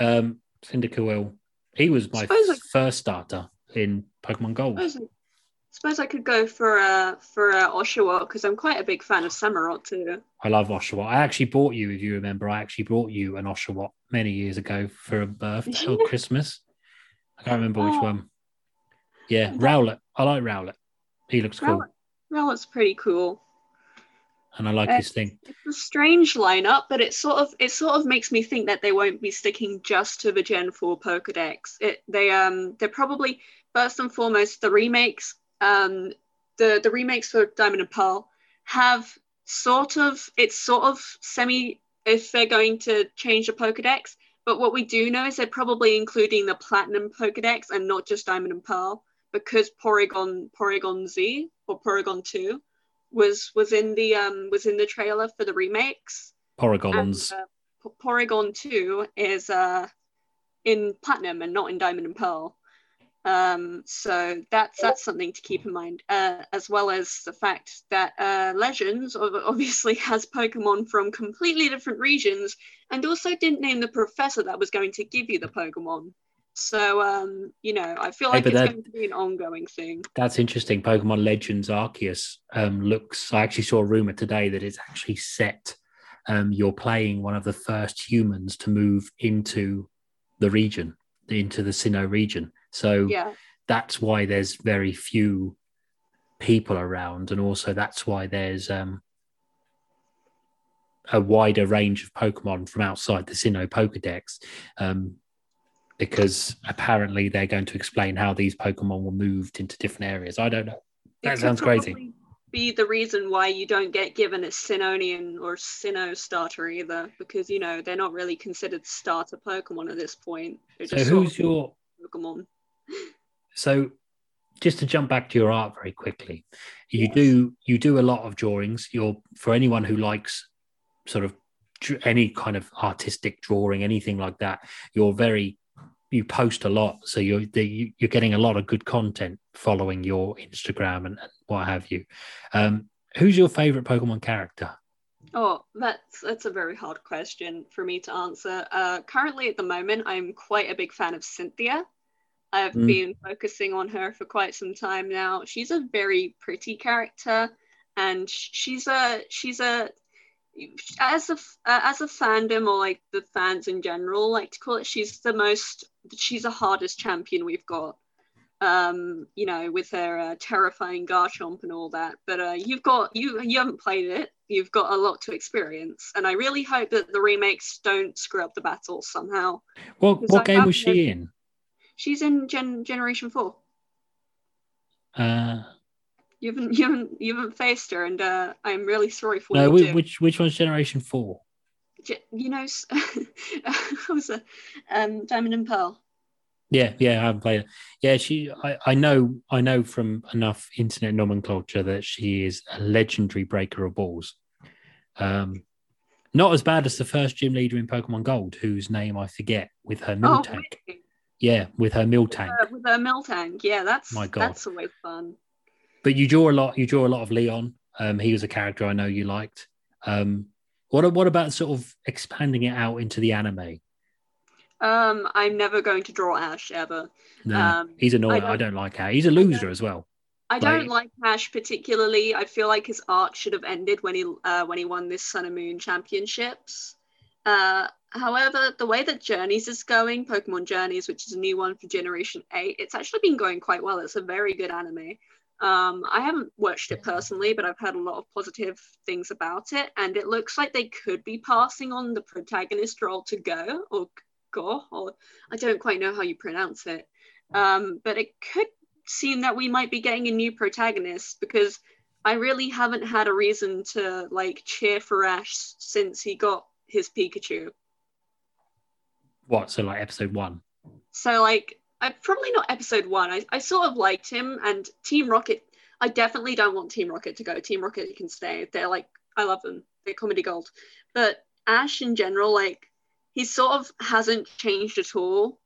Um, Cyndaquil, he was my first starter in Pokemon Gold. I suppose, I could go for a for uh, a Oshawott because I'm quite a big fan of Samurott too. I love Oshawott. I actually bought you, if you remember, I actually brought you an Oshawott many years ago for a birthday or Christmas. I can't remember oh. which one. Yeah, Rowlet. I like Rowlet. He looks Rowlet. cool. Rowlet's pretty cool and I like his thing. It's a strange lineup, but it sort of it sort of makes me think that they won't be sticking just to the Gen 4 Pokedex. It they um they're probably first and foremost the remakes um the the remakes for Diamond and Pearl have sort of it's sort of semi if they're going to change the Pokedex. But what we do know is they're probably including the Platinum Pokedex and not just Diamond and Pearl because Porygon Porygon Z or Porygon 2 was was in the um was in the trailer for the remakes. Porygons. And, uh, Porygon Two is uh in platinum and not in diamond and pearl. Um, so that's that's something to keep in mind, uh, as well as the fact that uh, Legends obviously has Pokemon from completely different regions, and also didn't name the professor that was going to give you the Pokemon. So, um, you know, I feel like hey, it's that, going to be an ongoing thing. That's interesting. Pokemon Legends Arceus um, looks. I actually saw a rumor today that it's actually set. Um, you're playing one of the first humans to move into the region, into the Sinnoh region. So yeah. that's why there's very few people around, and also that's why there's um, a wider range of Pokemon from outside the Sinnoh Pokedex. Um, because apparently they're going to explain how these Pokemon were moved into different areas. I don't know. That sounds crazy. Be the reason why you don't get given a Sinonian or Sinnoh starter either, because you know they're not really considered starter Pokemon at this point. So who's your Pokemon? So, just to jump back to your art very quickly, you yes. do you do a lot of drawings. You're for anyone who likes sort of any kind of artistic drawing, anything like that. You're very you post a lot, so you're you're getting a lot of good content following your Instagram and, what have you. Um, who's your favorite Pokemon character? Oh, that's that's a very hard question for me to answer. Uh, currently, at the moment, I'm quite a big fan of Cynthia. I've mm. been focusing on her for quite some time now. She's a very pretty character, and she's a she's a as a uh, as a fandom or like the fans in general like to call it she's the most she's the hardest champion we've got um you know with her uh, terrifying garchomp and all that. But uh you've got you you haven't played it. You've got a lot to experience. And i really hope that the remakes don't screw up the battle somehow. Well what I game was she in? She's in gen generation 4 uh you haven't you haven't you haven't faced her, and uh, I'm really sorry for no, you. Which which one's Generation Four? You know, was a um, Diamond and Pearl. Yeah, yeah, I haven't played it. Yeah, she. I, I know. I know from enough internet nomenclature that she is a legendary breaker of balls. Um, not as bad as the first gym leader in Pokemon Gold, whose name I forget, with her mill oh, tank. Really? Yeah, with her. With her, with her Miltank. Yeah, that's my god. That's always fun but you draw a lot. You draw a lot of Leon. Um, he was a character I know you liked. Um, what what about sort of expanding it out into the anime? Um, I'm never going to draw Ash ever. No, um, he's annoying. I don't, I don't like Ash. He's a loser as well. I don't like, like Ash particularly. I feel like his arc should have ended when he uh, when he won this Sun and Moon championships. Uh, however, the way that Journeys is going, Pokemon Journeys, which is a new one for Generation 8, it's actually been going quite well. It's a very good anime. Um, I haven't watched it personally, but I've heard a lot of positive things about it, and it looks like they could be passing on the protagonist role to Go or Go, or I don't quite know how you pronounce it. Um, but it could seem that we might be getting a new protagonist because I really haven't had a reason to like cheer for Ash since he got his Pikachu. What? So like episode one. So like I probably not episode one. I, I sort of liked him and Team Rocket. I definitely don't want Team Rocket to go. Team Rocket can stay. They're like I love them. They're comedy gold. But Ash in general, like he sort of hasn't changed at all.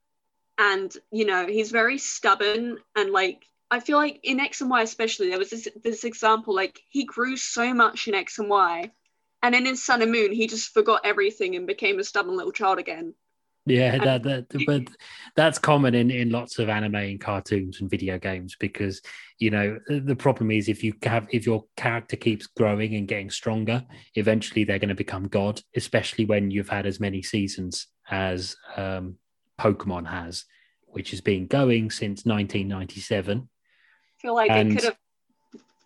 And, you know, he's very stubborn and like I feel like in X and Y especially, there was this this example, like he grew so much in X and Y. And then in Sun and Moon, he just forgot everything and became a stubborn little child again. Yeah, that, that but that's common in, in lots of anime and cartoons and video games because you know the problem is if you have if your character keeps growing and getting stronger, eventually they're going to become god. Especially when you've had as many seasons as um, Pokemon has, which has been going since 1997. I feel like and, they could have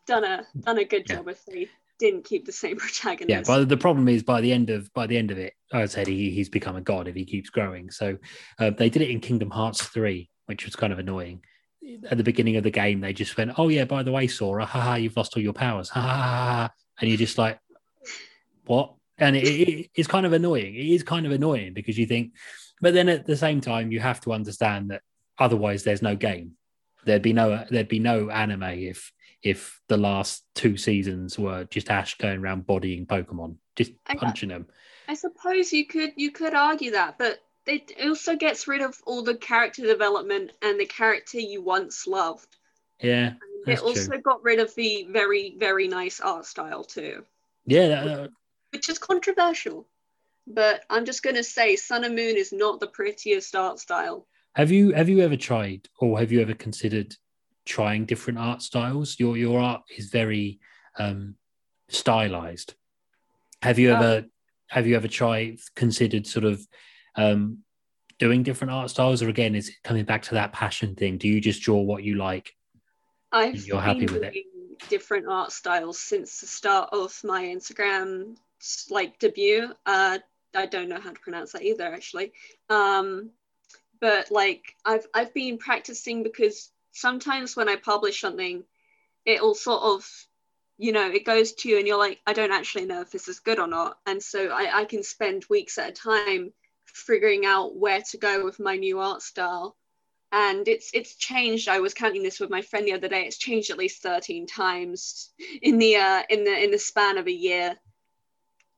done a done a good job yeah. if they didn't keep the same protagonist. Yeah, but the problem is by the end of by the end of it, I said he, he's become a god if he keeps growing. So uh, they did it in Kingdom Hearts three, which was kind of annoying. At the beginning of the game, they just went, "Oh yeah, by the way, Sora, haha, you've lost all your powers, ha ha ha," and you're just like, "What?" And it, it, it's kind of annoying. It is kind of annoying because you think, but then at the same time, you have to understand that otherwise, there's no game. There'd be no there'd be no anime if if the last two seasons were just Ash going around bodying Pokemon, just punching them. I suppose you could you could argue that, but it also gets rid of all the character development and the character you once loved. Yeah. it also true. got rid of the very very nice art style too. Yeah, that, uh, which is controversial. But I'm just going to say Sun and Moon is not the prettiest art style. Have you have you ever tried or have you ever considered trying different art styles. Your your art is very um, stylized. Have you ever have you ever tried considered sort of um, doing different art styles, or again, is it coming back to that passion thing? Do you just draw what you like? I've you're happy with it. Different art styles since the start of my Instagram like debut. Uh, I don't know how to pronounce that either, actually. Um, but like I've I've been practicing because sometimes when I publish something, it'll sort of, you know, it goes to you and you're like, I don't actually know if this is good or not. And so I, I can spend weeks at a time figuring out where to go with my new art style. And it's it's changed. I was counting this with my friend the other day. It's changed at least 13 times in the uh, in the in the span of a year,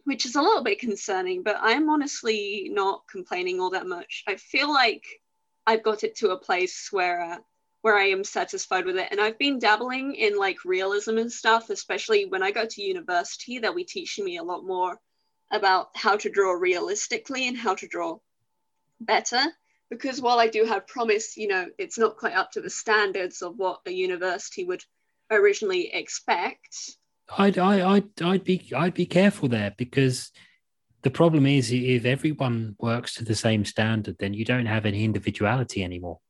which is a little bit concerning. But I'm honestly not complaining all that much. I feel like I've got it to a place where uh, where I am satisfied with it. And I've been dabbling in like realism and stuff, especially when I go to university, they'll be teaching me a lot more about how to draw realistically and how to draw better. Because while I do have promise, you know, it's not quite up to the standards of what a university would originally expect. I'd, I, I'd, I'd be, I'd be careful there because the problem is if everyone works to the same standard, then you don't have any individuality anymore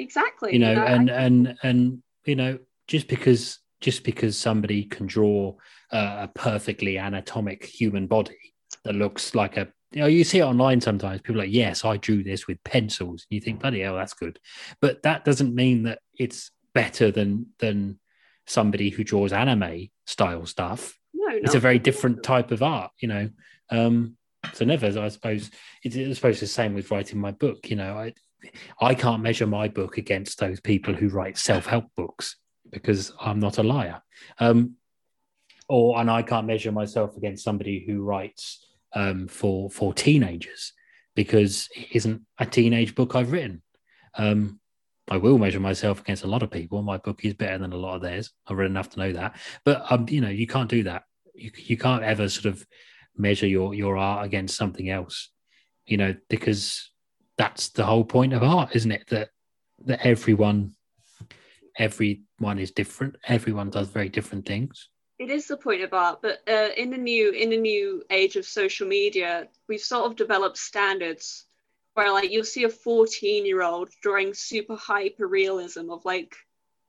exactly you know, you know and I... and and you know just because just because somebody can draw a perfectly anatomic human body that looks like a you know you see it online sometimes people like yes i drew this with pencils. And you think bloody hell that's good. But that doesn't mean that it's better than than somebody who draws anime style stuff. No, it's a very different type of art you know um so never i suppose it's i suppose the same with writing my book you know I, I can't measure my book against those people who write self-help books because I'm not a liar. Um, or and I can't measure myself against somebody who writes um, for for teenagers because it isn't a teenage book I've written. Um, I will measure myself against a lot of people. My book is better than a lot of theirs. I've read enough to know that. But um, you know, you can't do that. You you can't ever sort of measure your your art against something else. You know, because that's the whole point of art, isn't it? That that everyone everyone is different. Everyone does very different things. It is the point of art, but uh, in the new in the new age of social media, we've sort of developed standards where like you'll see a 14 year old drawing super hyper realism of like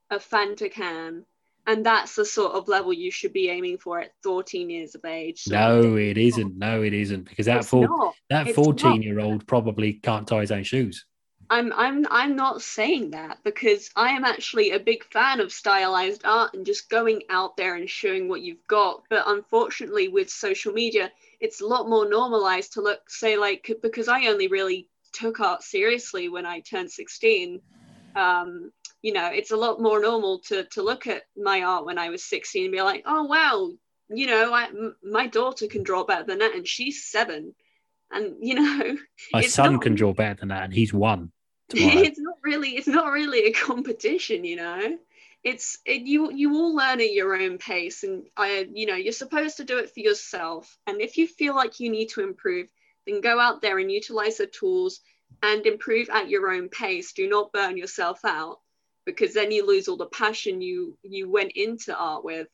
a Fanta can and that's the sort of level you should be aiming for at 14 years of age. So no, it isn't. No, it isn't because that four, that 14 year old probably can't tie his own shoes. I'm I'm I'm not saying that because I am actually a big fan of stylized art and just going out there and showing what you've got. But unfortunately, with social media, it's a lot more normalized to look say like because I only really took art seriously when I turned 16. Um, you know, it's a lot more normal to to look at my art when I was 16 and be like, oh wow, you know, I, m- my daughter can draw better than that, and she's seven. And you know, My son not- can draw better than that, and he's one it's not really it's not really a competition you know. It's it, you you all learn at your own pace and i you know you're supposed to do it for yourself. And if you feel like you need to improve then go out there and utilize the tools and improve at your own pace. Do not burn yourself out because then you lose all the passion you you went into art with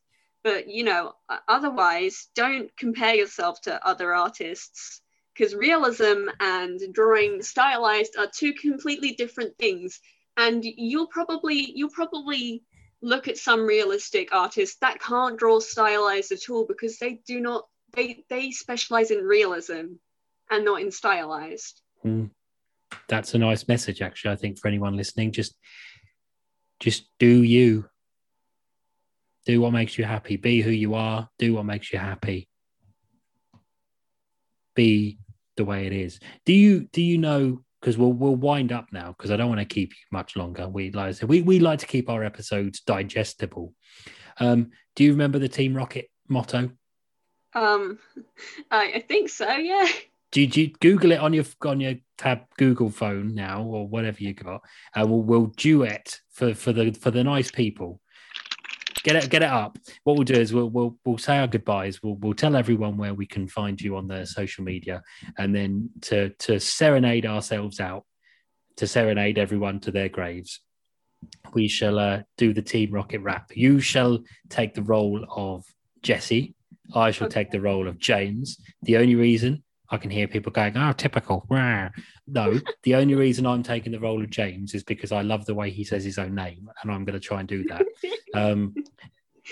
but you know otherwise don't compare yourself to other artists because realism and drawing stylized are two completely different things and you'll probably you'll probably look at some realistic artists that can't draw stylized at all because they do not they they specialize in realism and not in stylized Mm. That's a nice message, actually. I think for anyone listening, just just do you. Do what makes you happy. Be who you are. Do what makes you happy. Be the way it is. Do you do you know? Because we'll we'll wind up now. Because I don't want to keep you much longer. We like I said, we we like to keep our episodes digestible. Um, do you remember the Team Rocket motto? um I, I think so yeah do you, do you Google it on your on your tab Google phone now or whatever you got, and we'll, we'll duet for for the for the nice people. Get it get it up. What we'll do is we'll we'll we'll say our goodbyes. We'll we'll tell everyone where we can find you on the social media, and then to to serenade ourselves out, to serenade everyone to their graves. We shall uh, do the Team Rocket rap. You shall take the role of Jesse. I shall Okay. take the role of James. The only reason I can hear people going, "Oh, typical." Rah." No, the only reason I'm taking the role of James is because I love the way he says his own name, and I'm going to try and do that. Um,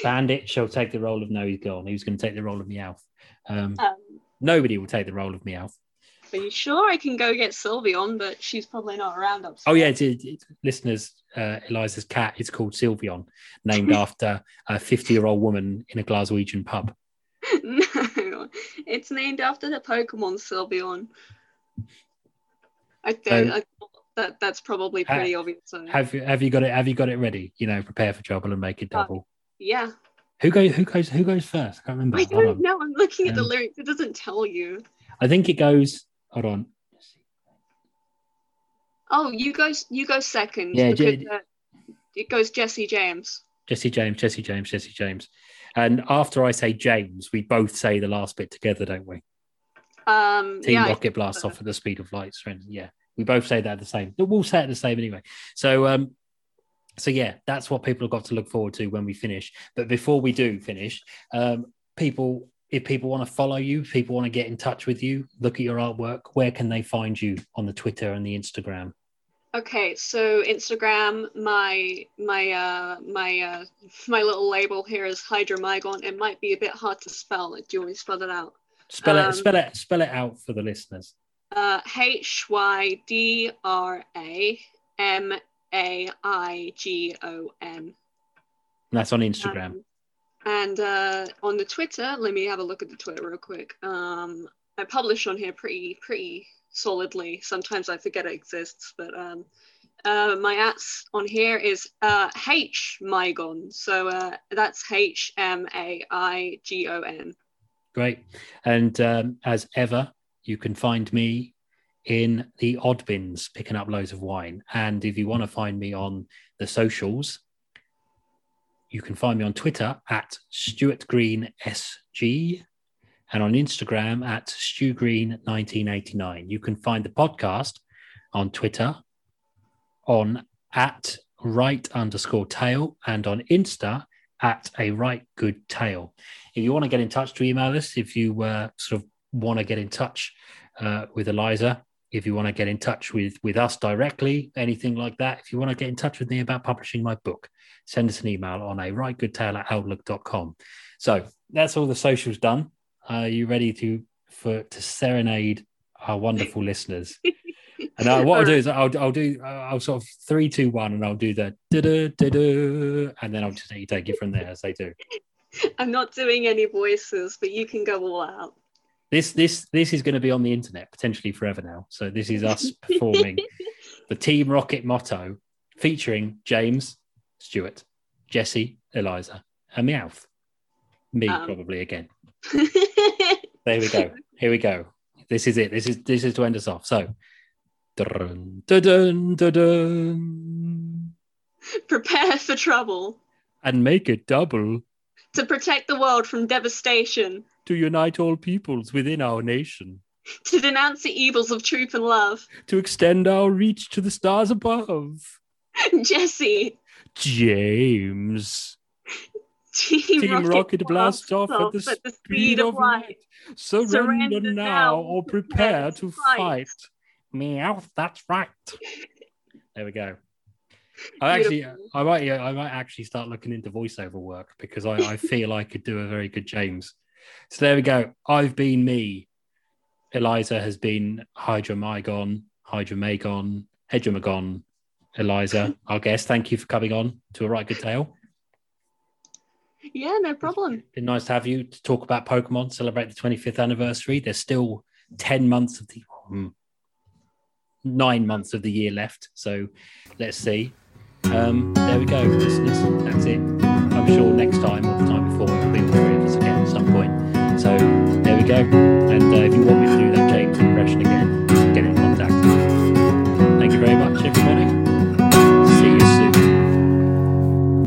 Bandit shall take the role of No, he's gone. Who's going to take the role of Meowth? Um, um, nobody will take the role of Meowth. are you sure i can go get sylvie on but she's probably not around upstairs Oh yeah, it's, it's, listeners, uh, Eliza's cat is called Sylveon, named after a 50 year old woman in a Glaswegian pub. no, it's named after the Pokemon Sylveon. I So- think I, that that's probably Ha- pretty obvious. so- Have you have you got it? Have you got it ready? You know, prepare for trouble and make it Uh, double. yeah, Who goes? Who goes? Who goes first? I can't remember. I don't know. I'm looking at the Um, lyrics. It doesn't tell you. I think it goes. Hold on. Oh, you go. You go second. Yeah, because, uh, it goes Jesse James. Jesse James, Jesse James, Jesse James. And after I say James, we both say the last bit together, don't we? Um, Team yeah, rocket blasts off at the speed of light. So, Yeah, we both say that the same. We'll say it the same anyway. So, um, so yeah, that's what people have got to look forward to when we finish. But before we do finish, um, people, if people want to follow you, people want to get in touch with you, look at your artwork. Where can they find you on the Twitter and the Instagram? Okay, so Instagram, my my uh my uh my little label here is Hydramaigon. It might be a bit hard to spell. Do you want me to spell it out? Spell Um, it, spell it, spell it out for the listeners. Uh, H Y D R A M A I G O N. That's on Instagram. Um, and uh, on the Twitter, let me have a look at the Twitter real quick. Um, I publish on here pretty pretty solidly. Sometimes I forget it exists, but um, uh, my ads on here is uh, H Maigon. So uh, that's H M A I G O N. Great. And um, as ever, you can find me in the odd bins picking up loads of wine. And if you want to find me on the socials, you can find me on Twitter at Stuart Green SG and on Instagram at StewGreen1989. You can find the podcast on Twitter on at right underscore tail and on Insta at a right good tail. If you want to get in touch to email us, if you uh, sort of want to get in touch uh, with Eliza, if you want to get in touch with with us directly, anything like that, if you want to get in touch with me about publishing my book, send us an email on a right good tail at outlook.com. So that's all the socials done. Are you ready to for to serenade our wonderful listeners? And uh, what I'll do is I'll, I'll do I'll sort of three, two, one, and I'll do the da da da da, and then I'll just let you take it from there as they do. I'm not doing any voices, but you can go all out. This this this is going to be on the internet potentially forever now. So this is us performing the Team Rocket motto, featuring James, Stuart, Jesse, Eliza, and Meowth. Me Um. probably again. There we go. Here we go. This is it. This is this is to end us off. So, dun, dun, dun, Prepare for trouble and make it double to protect the world from devastation, to unite all peoples within our nation, to denounce the evils of truth and love. to extend our reach to the stars above. Jesse, James. Team, Team Rocket, blast off at the at speed of light. Surrender, Surrender now now or prepare to fight. fight. Meow, that's right. There we go. I actually, Beautiful. I might, I might actually start looking into voiceover work because I, I feel I could do a very good James. So there we go. I've been me. Eliza has been Hydra Mygon, Hydra Magon, Hedgemagon. Eliza, our guest. Thank you for coming on to a right good tale. Yeah, no problem. It's been nice to have you to talk about Pokemon, celebrate the 25th anniversary. There's still 10 months of the um, nine months of the year left. So let's see. Um, there we go, listeners. That's it. I'm sure next time or the time before it'll be all three of us again at some point. So there we go. And uh, if you want me to do that James impression again, get in contact. Thank you very much, everybody.